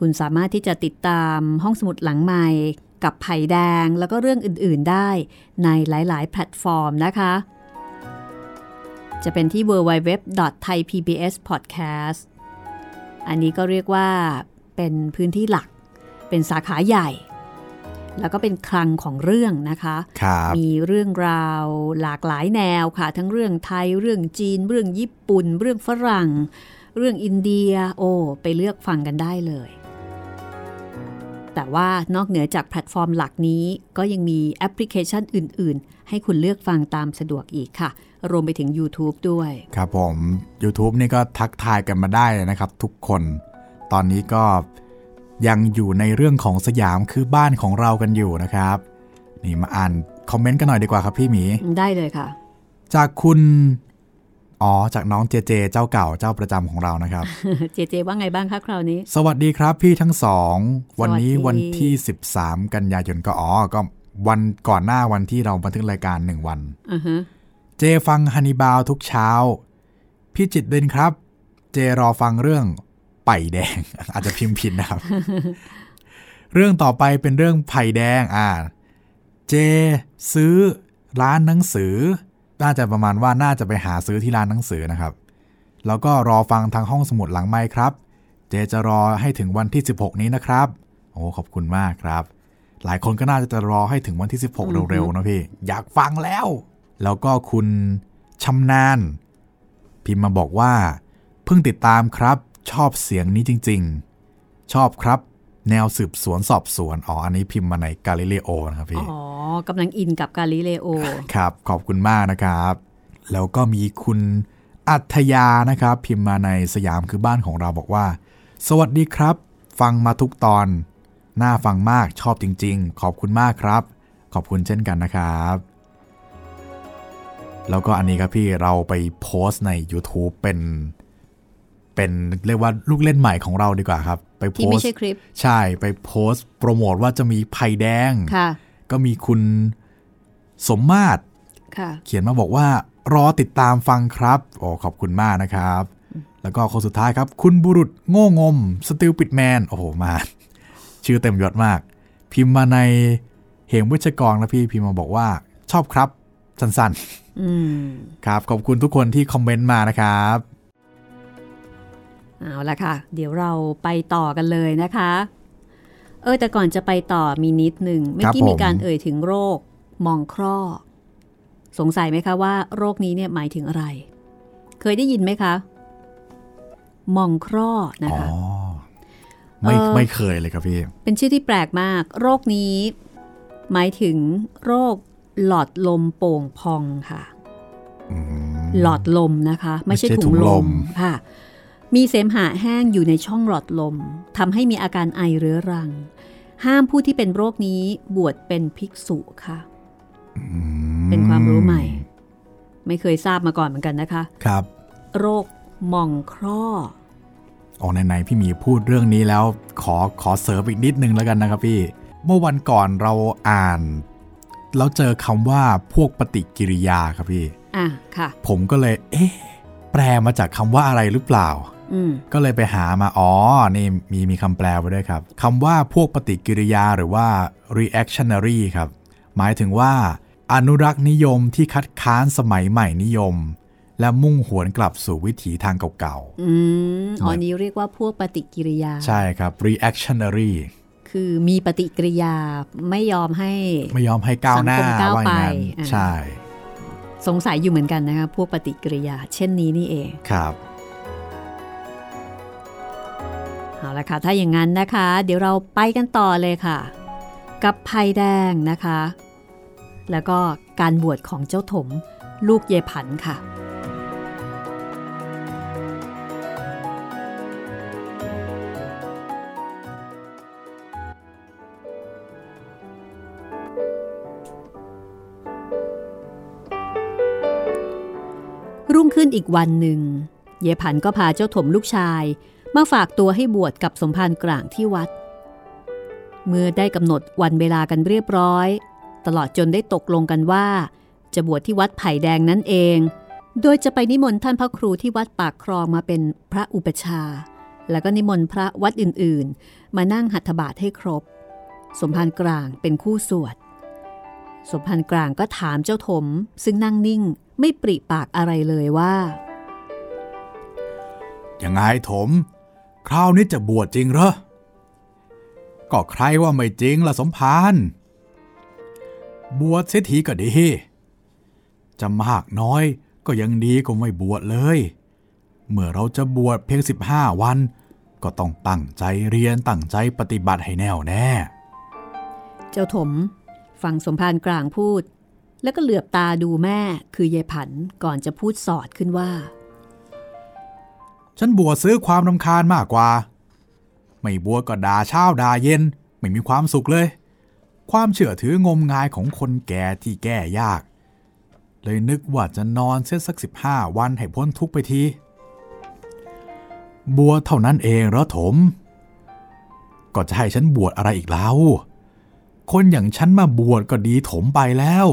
คุณสามารถที่จะติดตามห้องสมุดหลังใหม่กับไผ่แดงแล้วก็เรื่องอื่น ๆ ได้ในหลาย ๆ แพลตฟอร์มนะคะ จะเป็นที่ www.thaipbspodcast อันนี้ก็เรียกว่าเป็นพื้นที่หลัก เป็นสาขาใหญ่ แล้วก็เป็นคลังของเรื่องนะคะครับมีเรื่องราวหลากหลายแนวค่ะ ทั้งเรื่องไทย เรื่องจีน เรื่องญี่ปุ่น เรื่องฝรั่ง เรื่องอินเดีย โอ้ ไปเลือกฟังกันได้เลย แต่ว่านอกเหนือจากแพลตฟอร์มหลักนี้ ก็ยังมีแอปพลิเคชันอื่น ๆ ให้คุณเลือกฟังตามสะดวกอีกค่ะ รวมไปถึง YouTube ด้วย ครับผม YouTube นี่ก็ทักทายกันมาได้เลยนะครับ ทุกคน ตอนนี้ก็ยังอยู่ในเรื่องของสยามคือบ้านของเรากันอยู่นะครับ นี่มาอ่านคอมเมนต์กันหน่อยดีกว่าครับพี่หมี ได้เลยค่ะ จากคุณ อ๋อ จากน้องเจเจ เจ้าเก่าเจ้าประจำของเรานะครับ เจเจว่าไงบ้างคะคราวนี้ สวัสดีครับพี่ทั้งสองสวัสดีวันนี้วันที่ 13 กันยายนก็อ๋อก็วันก่อนหน้าวันที่เราบันทึกรายการหนึ่งวันอือฮะ เจฟังฮันนิบาลทุกเช้า พี่จิตเดินครับ เจรอฟังเรื่องไป่แดง อาจจะพิมพ์ผิดนะครับ เรื่องต่อไปเป็นเรื่องไผ่แดงอ่าเจซื้อร้านหนังสือ น่าจะประมาณว่าน่าจะไปหาซื้อที่ร้านหนังสือนะครับ แล้วก็รอฟังทางห้องสมุดหลังไม้ครับ เจจะรอให้ถึงวันที่ 16 นี้นะครับ โอ้ขอบคุณมากครับ หลายคนก็น่าจะรอให้ถึงวันที่ 16 เร็วๆนะพี่ อยากฟังแล้ว แล้วก็คุณชำนาญพิมพ์มาบอกว่า เพิ่งติดตามครับ ชอบเสียงนี้จริง ๆ ชอบครับ แนวสืบสวนสอบสวน อ๋อ อันนี้พิมพ์มาในกาลิเลโอนะครับพี่ อ๋อกำลังอินกับกาลิเลโอ ครับ ขอบคุณมากนะครับ แล้วก็มีคุณอัธยานะครับ พิมพ์มาในสยามคือบ้านของเราบอกว่า สวัสดีครับ ฟังมาทุกตอน น่าฟังมากชอบจริง ๆ ขอบคุณมากครับ ขอบคุณเช่นกันนะครับ แล้วก็อันนี้ครับพี่เราไปโพสต์ใน YouTube เป็น เป็นเรียกว่าลูกเล่นใหม่ของเราดีกว่าครับ ไปโพที่สไม่ต์ใช่คลิป ใช่ไปโพสต์โปรโมทว่าจะมีไผ่แดงค่ะก็มีคุณสมมาตรค่ะเขียนมาบอกว่ารอติดตามฟังครับโอ้ขอบคุณมากนะครับ แล้วก็คนสุดท้ายครับ คุณบุรุษโง่งมสติลปิดแมนโอ้โหมา ชื่อเต็มยศมาก พิมพ์มาในเหมวิชกรนะพี่พิมพ์มาบอกว่า ชอบครับ สั้นอืมๆ ครับขอบคุณทุกคนที่คอมเมนต์มานะครับเอาละค่ะ เดี๋ยวเราไปต่อกันเลยนะคะ เออแต่ก่อนจะไปต่อมีนิดหนึ่งเมื่อกี้ครับผมมีการเอ่ยถึงโรคมองครอสงสัยไหมคะว่าโรคนี้เนี่ยหมายถึงอะไร เคยได้ยินไหมคะมองครอนะอ๋อคะไม่เอ่อไม่เคยเลยครับพี่ เป็นชื่อที่แปลกมาก โรคนี้ หมายถึงโรค หลอดลมโป่งพองค่ะอืมหลอดลมนะคะ ไม่ใช่ไม่ใช่ถุถุงงลลมมค่ะ มีเสมหะแห้งอยู่ในช่องหลอดลมทำให้มีอาการไอเรื้อรัง ห้ามผู้ที่เป็นโรคนี้บวชเป็นภิกษุค่ะอืมเป็นความรู้ใหม่ ไม่เคยทราบมาก่อนเหมือนกันนะคะ ครับ โรคหมองครอออกไหนๆพี่หมีพูดเรื่องนี้แล้วขอขอเสริมอีกนิดนึงแล้วกันนะครับพี่ เมื่อวันก่อนเราอ่าน แล้วเจอคำว่าพวกปฏิกิริยาครับพี่อะค่ะ ผมก็เลย เอ๊ะแปลมาจากคำว่าอะไรหรือเปล่าอืมก็เลยไปหามาอ๋อนี่มีมีคำแปลไว้ด้วยครับคำว่าพวกปฏิกิริยาหรือว่า reactionary ครับ หมายถึงว่า อนุรักษ์นิยมที่คัดค้านสมัยใหม่นิยม และมุ่งหวนกลับสู่วิถีทางเก่าอืมอ๋อนี้เรียกว่าพวกปฏิกิริยาๆใช่ครับ reactionary คือมีปฏิกิริยาไม่ยอมให้ไม่ยอมให้ก้าวหน้าสังคมก้าวว่าอย่างนั้นไปอ่าใช่ สงสัยอยู่เหมือนกันนะคะพวกปฏิกิริยา เช่นนี้นี่เองครับเอาละค่ะ ถ้าอย่างนั้นนะคะ เดี๋ยวเราไปกันต่อเลยค่ะ กับภัยแดงนะคะ แล้วก็การบวชของเจ้าถมลูกเยผันค่ะ รุ่งขึ้นอีกวันหนึ่ง เยผันก็พาเจ้าถมลูกชาย มาฝากตัวให้บวชกับสมภารกลางที่วัด เมื่อได้กำหนดวันเวลากันเรียบร้อย ตลอดจนได้ตกลงกันว่า จะบวชที่วัดไผ่แดงนั่นเอง โดยจะไปนิมนต์ท่านพระครูที่วัดปากคลองมาเป็นพระอุปชา แล้วก็นิมนต์พระวัดอื่นๆ มานั่งหัตถบาทให้ครบ สมภารกลางเป็นคู่สวด สมภารกลางก็ถามเจ้าถม ซึ่งนั่งนิ่งไม่ปริปากอะไรเลยว่า ยังไงถม คราวนี้จะบวชจริงเหรอ ก็ใครว่าไม่จริงล่ะสมภารบวชเสียทีก็ดี จะมากน้อยก็ยังดีกว่าไม่บวชเลย เมื่อเราจะบวชเพียง 15 วัน ก็ต้องตั้งใจเรียนตั้งใจปฏิบัติให้แน่วแน่ เจ้าถม ฟังสมภารกลางพูด แล้วก็เหลือบตาดูแม่คือยายผันก่อนจะพูดสอดขึ้นว่า ฉันบวชซื้อความรำคาญมากกว่า ไม่บวชก็ด่าเช้าด่าเย็น ไม่มีความสุขเลย ความเชื่อถืองมงายของคนแก่ที่แก้ยาก เลยนึกว่าจะนอนเส้นสักสิบห้าวันให้พ้นทุกไปทีบัวเท่านั้นเองเหรอถม ก็จะให้ฉันบวชอะไรอีกแล้ว คนอย่างฉันมาบวชก็ดีถมไปแล้ว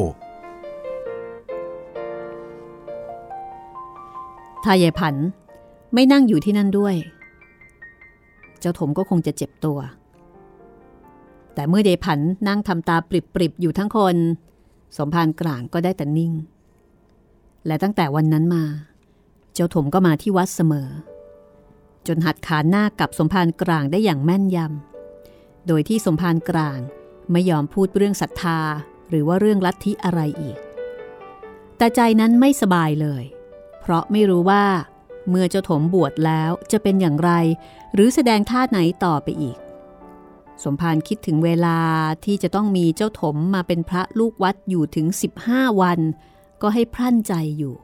ถ้ายายผันไม่นั่งอยู่ที่นั่นด้วย เจ้าถมก็คงจะเจ็บตัว แต่เมื่อยายผันนั่งทำตาปริบๆอยู่ทั้งคน สมภารกลางก็ได้แต่นิ่ง และตั้งแต่วันนั้นมา เจ้าถมก็มาที่วัดเสมอ จนหัดขานหน้ากับสมภารกลางได้อย่างแม่นยำโดยที่สมภารกลาง ไม่ยอมพูดเรื่องศรัทธาหรือว่าเรื่องลัทธิอะไรอีก แต่ใจนั้นไม่สบายเลย เพราะไม่รู้ว่า เมื่อเจ้าถมบวชแล้วจะเป็นอย่างไร หรือแสดงท่าไหนต่อไปอีก สมภารคิดถึงเวลาที่จะต้องมีเจ้าถมมาเป็นพระลูกวัดอยู่ถึง 15 วัน ก็ให้พรั่นใจอยู่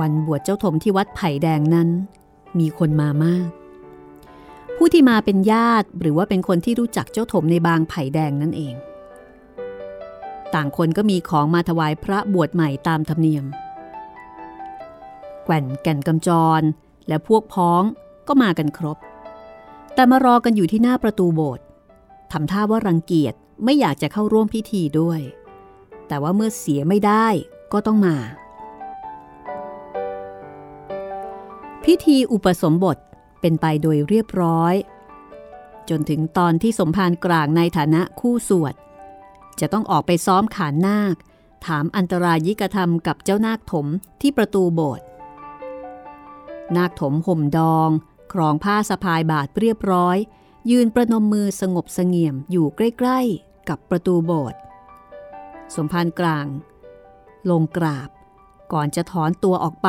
วันบวชเจ้าถมที่วัดไผ่แดงนั้น มีคนมามาก ผู้ที่มาเป็นญาติหรือว่าเป็นคนที่รู้จักเจ้าถมในบางไผ่แดงนั่นเอง ต่างคนก็มีของมาถวายพระบวชใหม่ตามธรรมเนียม แก่นแก่นกำจร และพวกพ้องก็มากันครบ แต่มารอกันอยู่ที่หน้าประตูโบสถ์ทำท่าว่ารังเกียจไม่อยากจะเข้าร่วมพิธีด้วย แต่ว่าเมื่อเสียไม่ได้ก็ต้องมา พิธีอุปสมบท เป็นไปโดยเรียบร้อย จนถึงตอนที่สมภารกลางในฐานะคู่สวด จะต้องออกไปซ้อมขานนาค ถามอันตรายิกธรรมกับเจ้านาคถมที่ประตูโบสถ์นาคถมห่มดอง ครองผ้าสะพายบาทเรียบร้อย ยืนประนมมือสงบเสงี่ยมอยู่ใกล้ๆ กับประตูโบสถ์สมภารกร่าง ลงกราบ ก่อนจะถอนตัวออกไป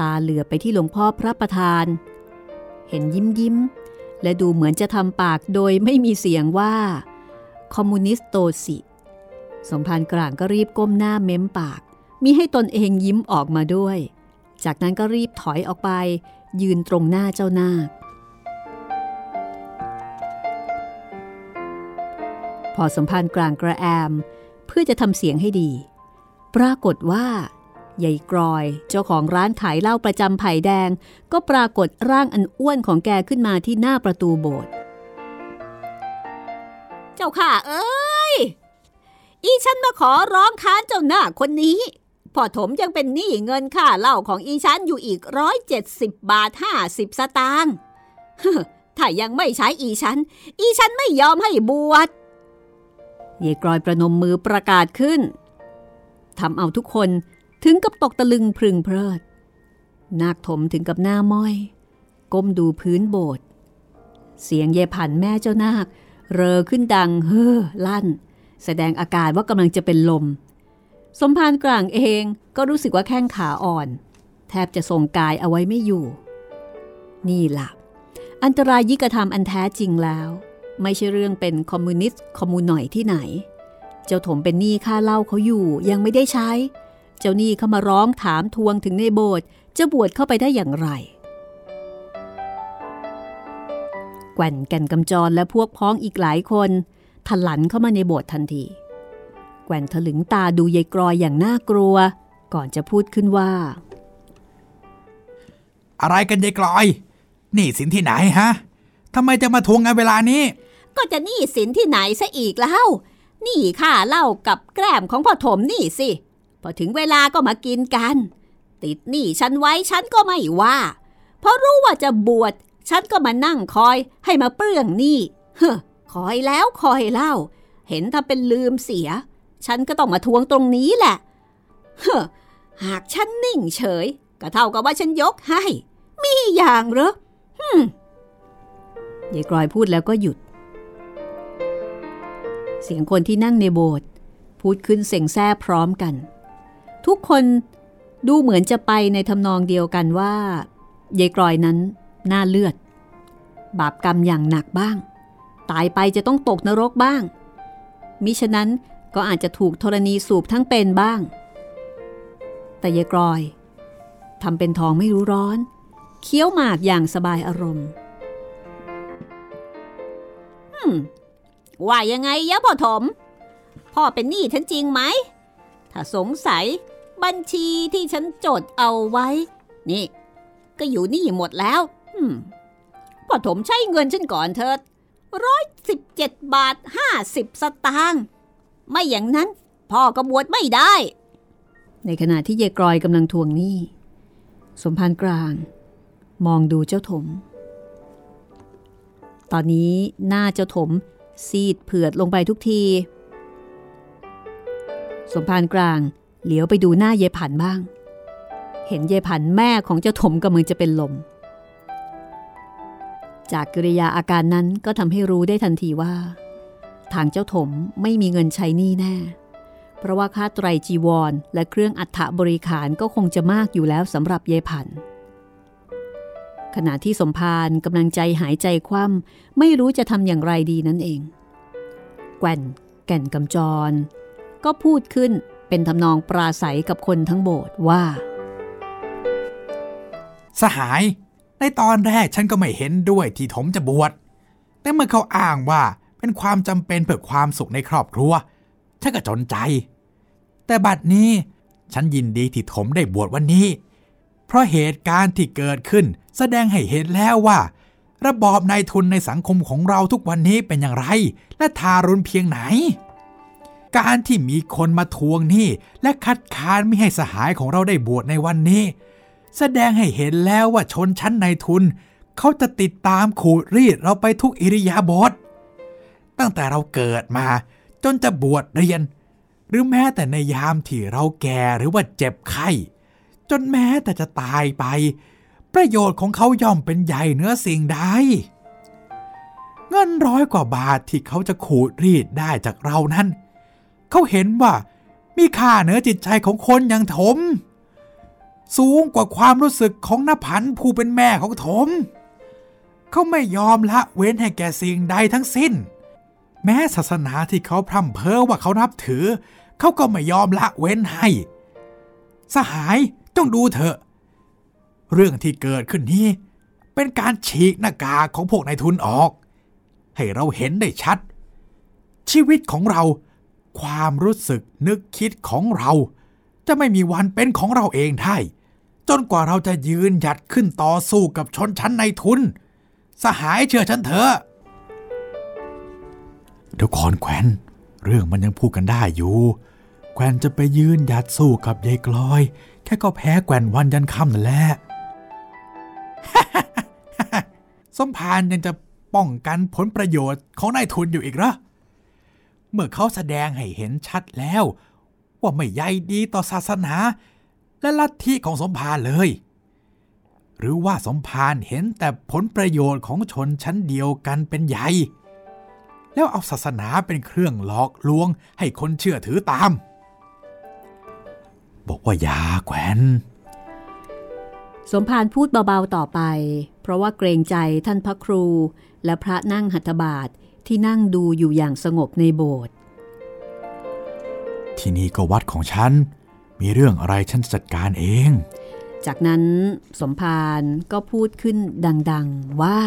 ตาเหลือบไปที่หลวงพ่อพระประธาน เห็นยิ้มยิ้ม และดูเหมือนจะทำปากโดยไม่มีเสียงว่า คอมมูนิสโตสิสมภารกร่างก็รีบก้มหน้าเม้มปาก มิให้ตนเองยิ้มออกมาด้วย จากนั้นก็รีบถอยออกไป ยืนตรงหน้าเจ้านาคพอสมภารกลางกระแอม เพื่อจะทำเสียงให้ดี ปรากฏว่า ยายกรอย เจ้าของร้านขายเหล้าประจำไผ่แดง ก็ปรากฏร่างอันอ้วนของแกขึ้นมาที่หน้าประตูโบสถ์เจ้าค่ะเอ้ย อีฉันมาขอร้องค้านเจ้าหน้าคนนี้พ่อถมยังเป็นหนี้เงินค่าเหล้าของอีฉันอยู่อีกร้อยเจ็ดสิบบาทห้าสิบสตางค์ถ้ายังไม่ใช้อีฉัน อีฉันไม่ยอมให้บวชยายกรอยประนมมือประกาศขึ้นทำเอาทุกคน ถึงกับตกตะลึงพึงเพลิด นาคถมถึงกับหน้าม้อย ก้มดูพื้นโบสถ์เสียงเยผันแม่เจ้านาค เรอขึ้นดังเฮ่อลั่น แสดงอาการว่ากำลังจะเป็นลม สมภารกลางเองก็รู้สึกว่าแข้งขาอ่อน แทบจะทรงกายเอาไว้ไม่อยู่ นี่ล่ะ อันตรายยิกธรรมอันแท้จริงแล้ว ไม่ใช่เรื่องเป็นคอมมิวนิสต์คอมมูนหน่อยที่ไหน เจ้าถมเป็นหนี้ค่าเหล้าเขาอยู่ยังไม่ได้ใช้ เจ้าหนี้เข้ามาร้องถามทวงถึงในโบสถ์จะบวชเข้าไปได้อย่างไรแก่นแก่นกำจรและพวกพ้องอีกหลายคนถลันเข้ามาในโบสถ์ทันที แก่นถลึงตาดูยายกรอยอย่างน่ากลัว ก่อนจะพูดขึ้นว่า อะไรกันยายกลอย นี่สินที่ไหนฮะทำไมจะมาทวงงานเวลานี้ ก็จะหนี้สินที่ไหนซะอีกแล้วหนี้ค่าเหล้ากับแกล้มของพ่อถมนี่สิ พอถึงเวลาก็มากินกัน ติดหนี้ฉันไว้ฉันก็ไม่ว่า เพราะรู้ว่าจะบวชฉันก็มานั่งคอยให้มาเปลื้องหนี้เฮ้อคอยแล้วคอยเล่า เห็นถ้าเป็นลืมเสีย ฉันก็ต้องมาทวงตรงนี้แหละเฮ้อหากฉันนิ่งเฉย ก็เท่ากับว่าฉันยกให้ มีอย่างหรอฮึมยายกลอยพูดแล้วก็หยุด เสียงคนที่นั่งในโบสถ์พูดขึ้นเสียงแซ่พร้อมกัน ทุกคนดูเหมือนจะไปในทำนองเดียวกันว่ายายกลอยนั้นหน้าเลือด บาปกรรมอย่างหนักบ้าง ตายไปจะต้องตกนรกบ้าง มิฉะนั้นก็อาจจะถูกธรณีสูบทั้งเป็นบ้าง แต่ยายกลอยทำเป็นทองไม่รู้ร้อน เคี้ยวหมากอย่างสบายอารมณ์ว่ายังไงยะพ่อถม พ่อเป็นหนี้ฉันจริงไหม ถ้าสงสัย บัญชีที่ฉันจดเอาไว้ นี่ ก็อยู่นี่หมดแล้วอืมพ่อถมใช้เงินฉันก่อนเถิดร้อยสิบเจ็ดบาทห้าสิบสตางค์ไม่อย่างนั้น พ่อก็บวชไม่ได้ ในขณะที่เยายกรอยกำลังทวงหนี้สมภารกลาง มองดูเจ้าถม ตอนนี้หน้าเจ้าถมซีดเผือดลงไปทุกที สมภารกลาง เหลียวไปดูหน้าเยผันบ้าง เห็นเยผันแม่ของเจ้าถมกำลังจะเป็นลม จากกิริยาอาการนั้นก็ทำให้รู้ได้ทันทีว่า ทางเจ้าถมไม่มีเงินใช้หนี้แน่ เพราะว่าค่าไตรจีวร และเครื่องอัฐบริขารก็คงจะมากอยู่แล้วสำหรับเยายผันขณะที่สมภารกำลังใจหายใจคว่ำไม่รู้จะทำอย่างไรดีนั่นเอง แก่นแก่นกำจร ก็พูดขึ้น เป็นทำนองปราศัยกับคนทั้งโบสถ์ว่า สหาย ในตอนแรกฉันก็ไม่เห็นด้วยที่ถมจะบวช แต่เมื่อเขาอ้างว่าเป็นความจำเป็นเพื่อความสุขในครอบครัว ฉันก็จนใจ แต่บัดนี้ฉันยินดีที่ถมได้บวชวันนี้ เพราะเหตุการณ์ที่เกิดขึ้นแสดงให้เห็นแล้วว่า ระบอบนายทุนในสังคมของเราทุกวันนี้เป็นอย่างไร และทารุณเพียงไหน การที่มีคนมาทวงหนี้และคัดค้านไม่ให้สหายของเราได้บวชในวันนี้ แสดงให้เห็นแล้วว่าชนชั้นในทุน เขาจะติดตามขูดรีดเราไปทุกอิริยาบถตั้งแต่เราเกิดมา จนจะบวชเรียน หรือแม้แต่ในยามที่เราแก่หรือว่าเจ็บไข้ จนแม้แต่จะตายไป ประโยชน์ของเขาย่อมเป็นใหญ่เหนือสิ่งใดเงินร้อยกว่าบาทที่เขาจะขูดรีดได้จากเรานั้น เขาเห็นว่า มีค่าเหนือจิตใจของคนอย่างถม สูงกว่าความรู้สึกของนพันผู้เป็นแม่ของถม เขาไม่ยอมละเว้นให้แก่สิ่งใดทั้งสิ้น แม้ศาสนาที่เขาพร่ำเพ้อว่าเขานับถือ เขาก็ไม่ยอมละเว้นให้ สหายจงดูเถอะ เรื่องที่เกิดขึ้นนี้เป็นการฉีกหน้ากากของพวกนายทุนออก ให้เราเห็นได้ชัด ชีวิตของเรา ความรู้สึกนึกคิดของเรา จะไม่มีวันเป็นของเราเองได้จนกว่าเราจะยืนหยัดขึ้นต่อสู้กับชนชั้นในทุน สหายเชื่อฉันเถอะเดี๋ยวก่อนแควนเรื่องมันยังพูดกันได้อยู่ แควนจะไปยืนหยัดสู้กับยายกลอย แค่ก็แพ้แควนวันยันค่ำนั่นแหละสมภารยังจะป้องกันผลประโยชน์ของนายทุนอยู่อีกเหรอ เมื่อเขาแสดงให้เห็นชัดแล้ว ว่าไม่ใยดีต่อศาสนา และลัทธิของสมภารเลย หรือว่าสมภารเห็นแต่ผลประโยชน์ของชนชั้นเดียวกันเป็นใหญ่แล้วเอาศาสนาเป็นเครื่องหลอกลวงให้คนเชื่อถือตาม บอกว่าอย่าแขวน สมภารพูดเบาๆต่อไป เพราะว่าเกรงใจท่านพระครูและพระนั่งหัตถบาท ที่นั่งดูอยู่อย่างสงบในโบสถ์ที่นี่ก็วัดของฉัน มีเรื่องอะไรฉันจะจัดการเอง จากนั้นสมภารก็พูดขึ้นดัง ๆว่า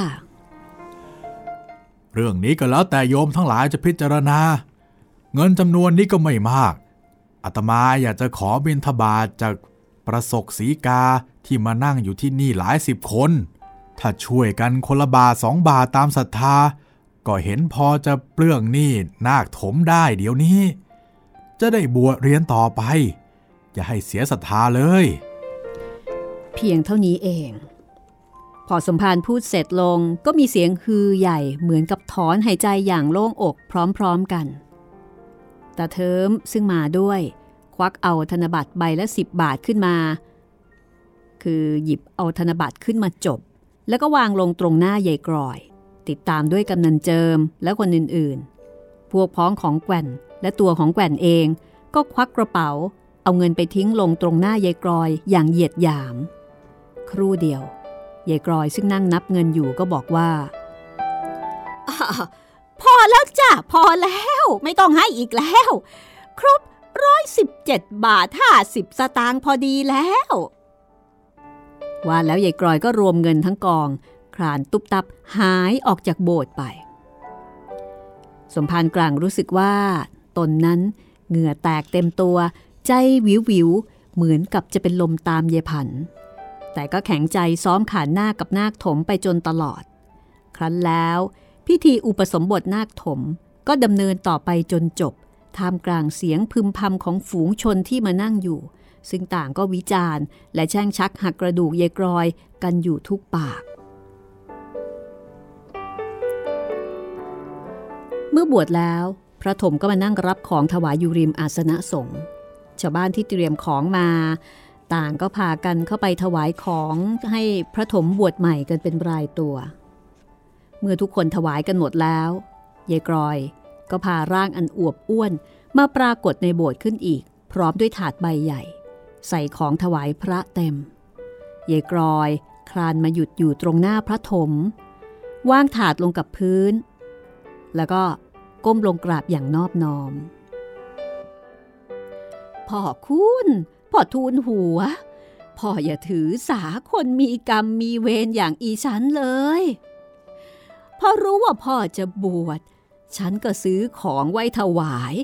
เรื่องนี้ก็แล้วแต่โยมทั้งหลายจะพิจารณา เงินจำนวนนี้ก็ไม่มากอาตมาอยากจะขอบิณฑบาตจากประสกสีกาที่มานั่งอยู่ที่นี่หลายสิบคน ถ้าช่วยกันคนละบาทสองบาทตามศรัทธา ก็เห็นพอจะเปลื้องหนี้นาคถมได้เดี๋ยวนี้ จะได้บวชเรียนต่อไปอย่าให้เสียศรัทธาเลย เพียงเท่านี้เอง พอสมภารพูดเสร็จลงก็มีเสียงฮือใหญ่เหมือนกับถอนหายใจอย่างโล่งอกพร้อมๆกันตาเทิมซึ่งมาด้วย ควักเอาธนบัตรใบละสิบบาทขึ้นมา คือหยิบเอาธนบัตรขึ้นมาจบ แล้วก็วางลงตรงหน้ายายกรอย ติดตามด้วยกำนันเจิมและคนอื่นๆ พวกพ้องของแก่นและตัวของแก่นเองก็ควักกระเป๋า เอาเงินไปทิ้งลงตรงหน้ายายกรอยอย่างเหยียดหยาม ครู่เดียวยายกรอยซึ่งนั่งนับเงินอยู่ก็บอกว่าพอแล้วจ้ะพอแล้วไม่ต้องให้อีกแล้ว ครบร้อยสิบเจ็ดบาทห้าสิบสตางค์พอดีแล้ว ว่าแล้วยายกรอยก็รวมเงินทั้งกอง คลานตุบตับหายออกจากโบสถ์ไป สมภารกลางรู้สึกว่า ตนนั้นเหงื่อแตกเต็มตัว ใจวิววิวเหมือนกับจะเป็นลมตามเยผัน แต่ก็แข็งใจซ้อมขานหน้ากับนาคถมไปจนตลอด ครั้นแล้วพิธีอุปสมบทนาคถมก็ดำเนินต่อไปจนจบท่ามกลางเสียงพึมพำของฝูงชนที่มานั่งอยู่ ซึ่งต่างก็วิจารณ์ และแช่งชักหักกระดูกเยกรอยกันอยู่ทุกปาก มื่อบวชแล้ว พระถมก็มานั่งรับของถวายอยู่ริมอาสนะสงฆ์ชาวบ้านที่เตรียมของมา ต่างก็พากันเข้าไปถวายของให้พระถมบวชใหม่กันเป็นรายตัว เมื่อทุกคนถวายกันหมดแล้วยายกรอยก็พาร่างอันอวบอ้วนมาปรากฏในโบสถ์ขึ้นอีก พร้อมด้วยถาดใบใหญ่ ใส่ของถวายพระเต็มเยกรอยคลานมาหยุดอยู่ตรงหน้าพระถมวางถาดลงกับพื้น แล้วก็ ก้มลงกราบอย่างนอบน้อม พ่อคุณพ่อทูลหัว พ่ออย่าถือสาคนมีกรรมมีเวรอย่างอีฉันเลยพ่อรู้ว่าพ่อจะบวช ฉันก็ซื้อของไว้ถวาย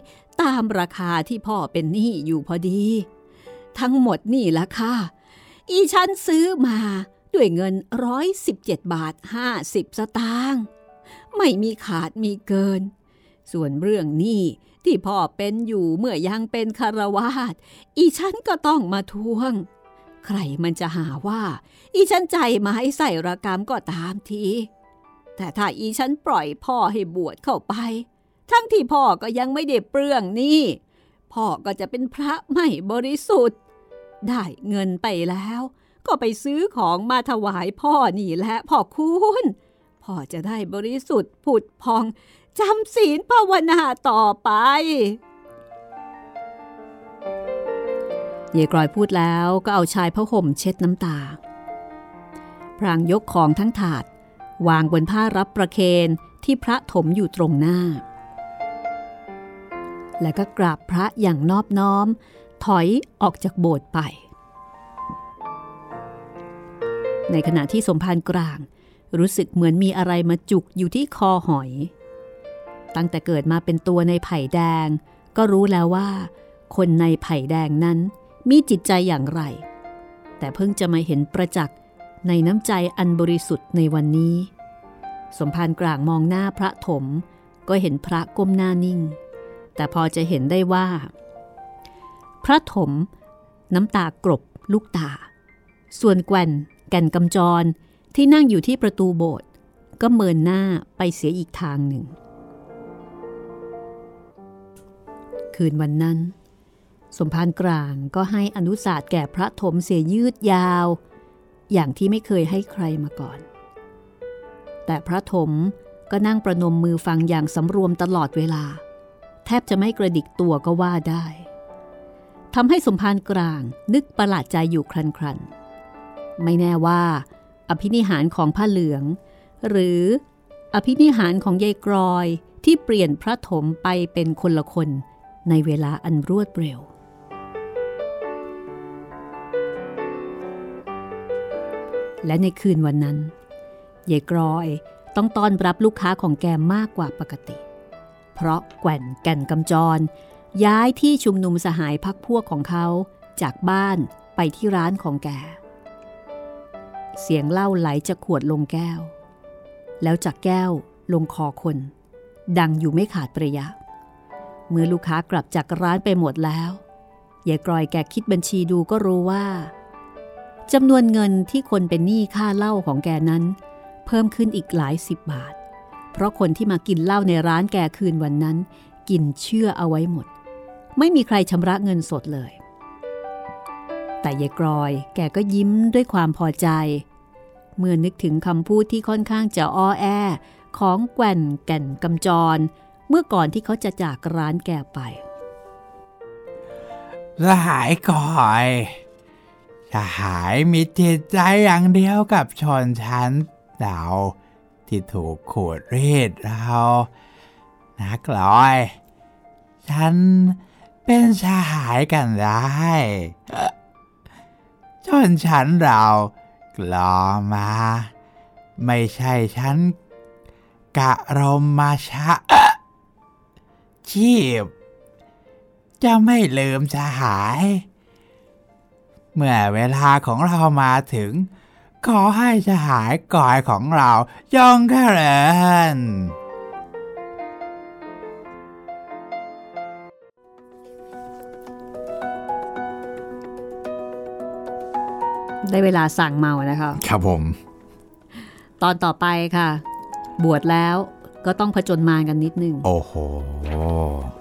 ตามราคาที่พ่อเป็นหนี้อยู่พอดี ทั้งหมดนี่ละค่ะ อีฉันซื้อมาด้วยเงินร้อยสิบเจ็ดบาทห้าสิบสตางค์ไม่มีขาดมีเกิน ส่วนเรื่องนี้ที่พ่อเป็นอยู่เมื่อยังเป็นคารวาสอีฉันก็ต้องมาทวง ใครมันจะหาว่า อีฉันใจไม้ใส่ระกรรมก็ตามที แต่ถ้าอีฉันปล่อยพ่อให้บวชเข้าไป ทั้งที่พ่อก็ยังไม่ได้เปลืองนี่ พ่อก็จะเป็นพระไม่บริสุทธิ์ ได้เงินไปแล้ว ก็ไปซื้อของมาถวายพ่อนี่แหละพ่อคุณพ่อจะได้บริสุทธิ์ผุดพอง จำศีลภาวนาต่อไปเยกรอยพูดแล้วก็เอาชายผ้าห่มเช็ดน้ำตา พรางยกของทั้งถาด วางบนผ้ารับประเคนที่พระถมอยู่ตรงหน้า และก็กราบพระอย่างนอบน้อม ถอยออกจากโบสถ์ไป ในขณะที่สมภารกลางรู้สึกเหมือนมีอะไรมาจุกอยู่ที่คอหอย ตั้งแต่เกิดมาเป็นตัวในไผ่แดง ก็รู้แล้วว่า คนในไผ่แดงนั้นมีจิตใจอย่างไร แต่เพิ่งจะมาเห็นประจักษ์ในน้ำใจอันบริสุทธิ์ในวันนี้ สมภารกลางมองหน้าพระถม ก็เห็นพระก้มหน้านิ่ง แต่พอจะเห็นได้ว่า พระถม น้ำตากรบลูกตา ส่วนแก่นแก่นกำจรที่นั่งอยู่ที่ประตูโบสถ์ก็เมินหน้าไปเสียอีกทางหนึ่ง คืนวันนั้น สมภารกลางก็ให้อนุสาสแก่พระถมเสียยืดยาว อย่างที่ไม่เคยให้ใครมาก่อน แต่พระถมก็นั่งประนมมือฟังอย่างสำรวมตลอดเวลา แทบจะไม่กระดิกตัวก็ว่าได้ทำให้สมภารกลางนึกประหลาดใจอยู่ครันครันไม่แน่ว่า อภินิหารของผ้าเหลือง หรืออภินิหารของยายกรอยที่เปลี่ยนพระถมไปเป็นคนละคน ในเวลาอันรวดเร็ว และในคืนวันนั้นยายกรอยต้องต้อนรับลูกค้าของแกมากกว่าปกติ เพราะแก่นแก่นกำจร ย้ายที่ชุมนุมสหายพักพวกของเขาจากบ้านไปที่ร้านของแก เสียงเหล้าไหลจากขวดลงแก้ว แล้วจากแก้วลงคอคน ดังอยู่ไม่ขาดประยะ เมื่อลูกค้ากลับจากร้านไปหมดแล้วยายกรอยแกคิดบัญชีดูก็รู้ว่าจำนวนเงินที่คนเป็นหนี้ค่าเหล้าของแกนั้น เพิ่มขึ้นอีกหลายสิบบาท เพราะคนที่มากินเหล้าในร้านแกคืนวันนั้น กินเชื่อเอาไว้หมด ไม่มีใครชำระเงินสดเลย แต่ยายกรอยแกก็ยิ้มด้วยความพอใจ เมื่อนึกถึงคำพูดที่ค่อนข้างจะอ้อแอ ของแก่นแก่นกำจร มื่อก่อนที่เขาจะจากร้านแกไปสหายก่อยสหายมีจิตใจอย่างเดียวกับชนชั้นเราที่ถูกขูดรีดเรานักลอย ฉันเป็นสหายกันได้ชนชั้นเรากลอมา ไม่ใช่ฉันกะรมมาชะ ชีพ จะไม่ลืมสหาย เมื่อเวลาของเรามาถึง ขอให้สหายก่อยของเราจงเจริญได้เวลาสั่งเมานะคะ ครับผม ตอนต่อไปค่ะ บวชแล้ว ก็ต้องผจญมารกันนิดนึง โอ้โห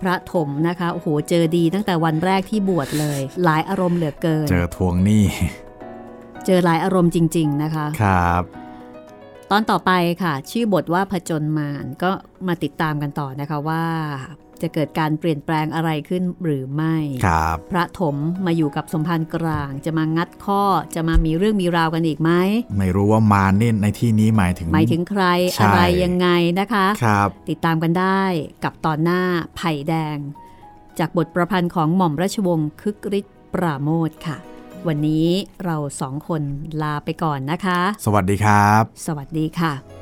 พระถมนะคะ โอ้โห เจอดีตั้งแต่วันแรกที่บวชเลย หลายอารมณ์เหลือเกิน เจอทวงหนี้ เจอหลายอารมณ์จริง ๆ นะคะ ครับ ตอนต่อไปค่ะ ชื่อบทว่าผจญมารก็มาติดตามกันต่อนะคะว่า จะเกิดการเปลี่ยนแปลงอะไรขึ้นหรือไม่ ครับ พระถมมาอยู่กับสมภารกลาง จะมางัดข้อจะมามีเรื่องมีราวกันอีกไหม ไม่รู้ว่ามาเน้นในที่นี้หมายถึง หมายถึงใครใช่อะไรยังไงนะคะ ครับ ติดตามกันได้กับตอนหน้าไผ่แดง จากบทประพันธ์ของหม่อมราชวงศ์คึกฤทธิ์ปราโมทค่ะ วันนี้เราสองคนลาไปก่อนนะคะ สวัสดีครับ สวัสดีค่ะ